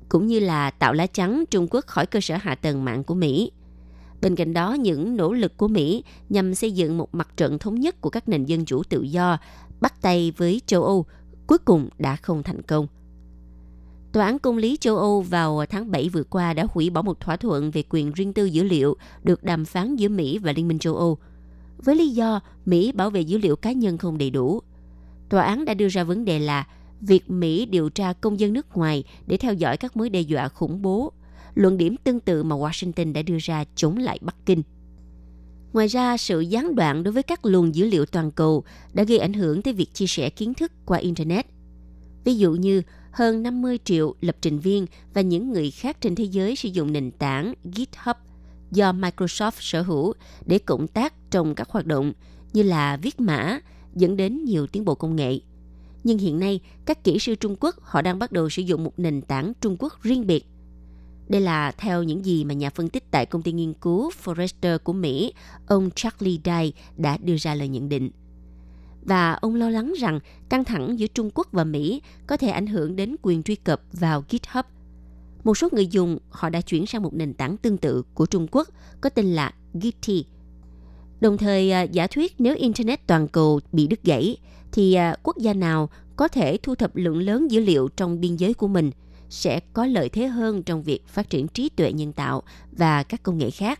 cũng như là tạo lá chắn Trung Quốc khỏi cơ sở hạ tầng mạng của Mỹ. Bên cạnh đó, những nỗ lực của Mỹ nhằm xây dựng một mặt trận thống nhất của các nền dân chủ tự do bắt tay với châu Âu cuối cùng đã không thành công. Tòa án Công lý châu Âu vào tháng 7 vừa qua đã hủy bỏ một thỏa thuận về quyền riêng tư dữ liệu được đàm phán giữa Mỹ và Liên minh châu Âu. Với lý do Mỹ bảo vệ dữ liệu cá nhân không đầy đủ. Tòa án đã đưa ra vấn đề là việc Mỹ điều tra công dân nước ngoài để theo dõi các mối đe dọa khủng bố, luận điểm tương tự mà Washington đã đưa ra chống lại Bắc Kinh. Ngoài ra, sự gián đoạn đối với các luồng dữ liệu toàn cầu đã gây ảnh hưởng tới việc chia sẻ kiến thức qua Internet. Ví dụ như hơn 50 triệu lập trình viên và những người khác trên thế giới sử dụng nền tảng GitHub do Microsoft sở hữu để cộng tác trong các hoạt động như là viết mã, dẫn đến nhiều tiến bộ công nghệ. Nhưng hiện nay, các kỹ sư Trung Quốc họ đang bắt đầu sử dụng một nền tảng Trung Quốc riêng biệt. Đây là theo những gì mà nhà phân tích tại công ty nghiên cứu Forrester của Mỹ, ông Charlie Day đã đưa ra lời nhận định và ông lo lắng rằng căng thẳng giữa Trung Quốc và Mỹ có thể ảnh hưởng đến quyền truy cập vào GitHub. Một số người dùng họ đã chuyển sang một nền tảng tương tự của Trung Quốc có tên là Gitty. Đồng thời à, giả thuyết nếu Internet toàn cầu bị đứt gãy thì à, quốc gia nào có thể thu thập lượng lớn dữ liệu trong biên giới của mình sẽ có lợi thế hơn trong việc phát triển trí tuệ nhân tạo và các công nghệ khác.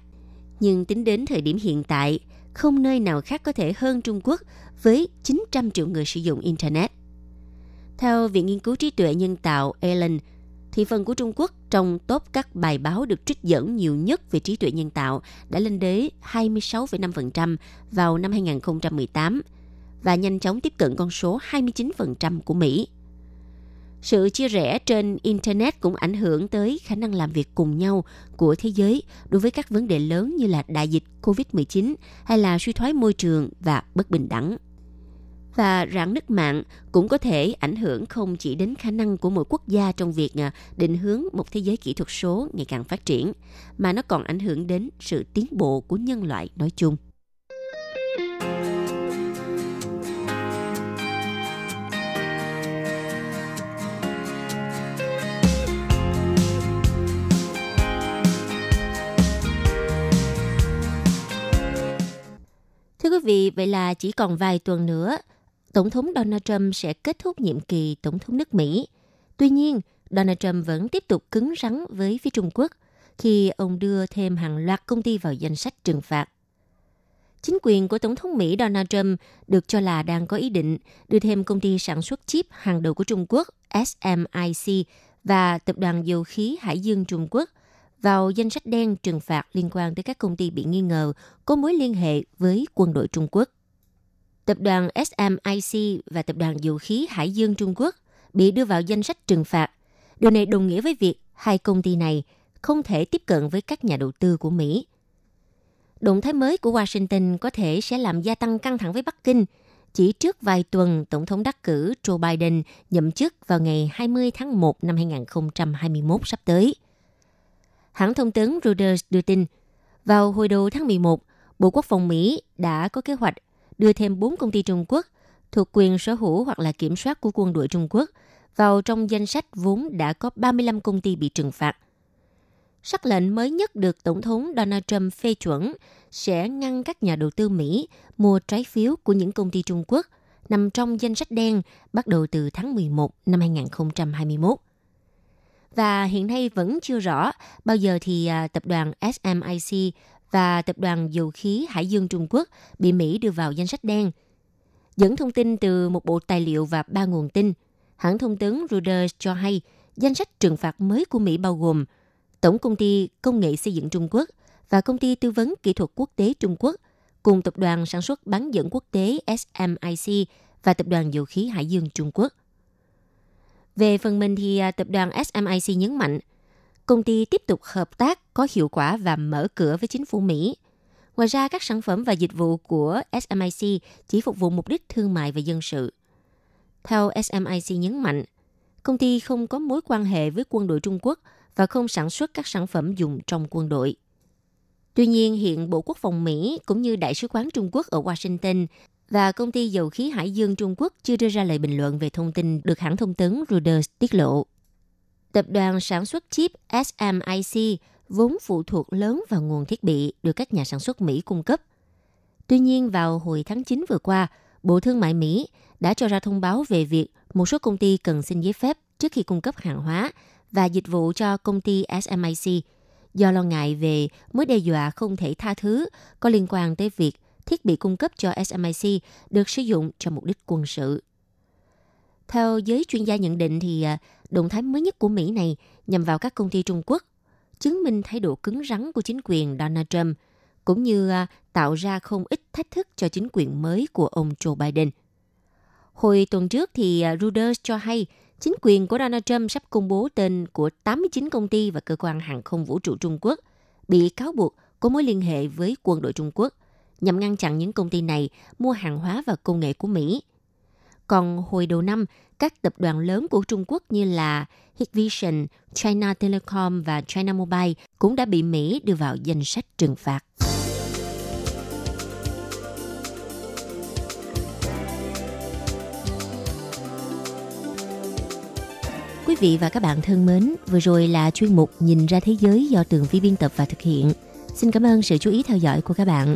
Nhưng tính đến thời điểm hiện tại, không nơi nào khác có thể hơn Trung Quốc với 900 triệu người sử dụng Internet. Theo Viện Nghiên cứu Trí tuệ Nhân tạo Allen, thị phần của Trung Quốc trong top các bài báo được trích dẫn nhiều nhất về trí tuệ nhân tạo đã lên đến 26,5% vào năm 2018 và nhanh chóng tiếp cận con số 29% của Mỹ. Sự chia rẽ trên Internet cũng ảnh hưởng tới khả năng làm việc cùng nhau của thế giới đối với các vấn đề lớn như là đại dịch COVID-19 hay là suy thoái môi trường và bất bình đẳng. Và rạn nứt mạng cũng có thể ảnh hưởng không chỉ đến khả năng của mỗi quốc gia trong việc à, định hướng một thế giới kỹ thuật số ngày càng phát triển, mà nó còn ảnh hưởng đến sự tiến bộ của nhân loại nói chung. Thưa quý vị, vậy là chỉ còn vài tuần nữa, Tổng thống Donald Trump sẽ kết thúc nhiệm kỳ Tổng thống nước Mỹ. Tuy nhiên, Donald Trump vẫn tiếp tục cứng rắn với phía Trung Quốc khi ông đưa thêm hàng loạt công ty vào danh sách trừng phạt. Chính quyền của Tổng thống Mỹ Donald Trump được cho là đang có ý định đưa thêm công ty sản xuất chip hàng đầu của Trung Quốc SMIC và Tập đoàn Dầu khí Hải dương Trung Quốc vào danh sách đen trừng phạt liên quan tới các công ty bị nghi ngờ có mối liên hệ với quân đội Trung Quốc. Tập đoàn SMIC và Tập đoàn Dầu khí Hải dương Trung Quốc bị đưa vào danh sách trừng phạt. Điều này đồng nghĩa với việc hai công ty này không thể tiếp cận với các nhà đầu tư của Mỹ. Động thái mới của Washington có thể sẽ làm gia tăng căng thẳng với Bắc Kinh. Chỉ trước vài tuần, Tổng thống đắc cử Joe Biden nhậm chức vào ngày 20 tháng 1 năm 2021 sắp tới. Hãng thông tấn Reuters đưa tin, vào hồi đầu tháng 11, Bộ Quốc phòng Mỹ đã có kế hoạch đưa thêm 4 công ty Trung Quốc thuộc quyền sở hữu hoặc là kiểm soát của quân đội Trung Quốc vào trong danh sách vốn đã có 35 công ty bị trừng phạt. Sắc lệnh mới nhất được Tổng thống Donald Trump phê chuẩn sẽ ngăn các nhà đầu tư Mỹ mua trái phiếu của những công ty Trung Quốc nằm trong danh sách đen bắt đầu từ tháng 11 năm 2021. Và hiện nay vẫn chưa rõ bao giờ thì à, tập đoàn SMIC và tập đoàn dầu khí Hải dương Trung Quốc bị Mỹ đưa vào danh sách đen. Dẫn thông tin từ một bộ tài liệu và ba nguồn tin, hãng thông tấn Reuters cho hay danh sách trừng phạt mới của Mỹ bao gồm Tổng công ty Công nghệ xây dựng Trung Quốc và Công ty tư vấn kỹ thuật quốc tế Trung Quốc cùng Tập đoàn sản xuất bán dẫn quốc tế SMIC và Tập đoàn Dầu khí Hải dương Trung Quốc. Về phần mình thì à, Tập đoàn SMIC nhấn mạnh, công ty tiếp tục hợp tác có hiệu quả và mở cửa với chính phủ Mỹ. Ngoài ra, các sản phẩm và dịch vụ của SMIC chỉ phục vụ mục đích thương mại và dân sự. Theo SMIC nhấn mạnh, công ty không có mối quan hệ với quân đội Trung Quốc và không sản xuất các sản phẩm dùng trong quân đội. Tuy nhiên, hiện Bộ Quốc phòng Mỹ cũng như Đại sứ quán Trung Quốc ở Washington và công ty dầu khí Hải dương Trung Quốc chưa đưa ra lời bình luận về thông tin được hãng thông tấn Reuters tiết lộ. Tập đoàn sản xuất chip SMIC vốn phụ thuộc lớn vào nguồn thiết bị được các nhà sản xuất Mỹ cung cấp. Tuy nhiên, vào hồi tháng 9 vừa qua, Bộ Thương mại Mỹ đã cho ra thông báo về việc một số công ty cần xin giấy phép trước khi cung cấp hàng hóa và dịch vụ cho công ty SMIC do lo ngại về mối đe dọa không thể tha thứ có liên quan tới việc thiết bị cung cấp cho SMIC được sử dụng cho mục đích quân sự. Theo giới chuyên gia nhận định thì à, động thái mới nhất của Mỹ này nhằm vào các công ty Trung Quốc, chứng minh thái độ cứng rắn của chính quyền Donald Trump, cũng như à, tạo ra không ít thách thức cho chính quyền mới của ông Joe Biden. Hồi tuần trước thì à, Reuters cho hay chính quyền của Donald Trump sắp công bố tên của 89 công ty và cơ quan hàng không vũ trụ Trung Quốc bị cáo buộc có mối liên hệ với quân đội Trung Quốc nhằm ngăn chặn những công ty này mua hàng hóa và công nghệ của Mỹ. Còn hồi đầu năm, các tập đoàn lớn của Trung Quốc như là Hikvision, China Telecom và China Mobile cũng đã bị Mỹ đưa vào danh sách trừng phạt. Quý vị và các bạn thân mến, vừa rồi là chuyên mục Nhìn ra thế giới do Tường Vi biên tập và thực hiện. Xin cảm ơn sự chú ý theo dõi của các bạn.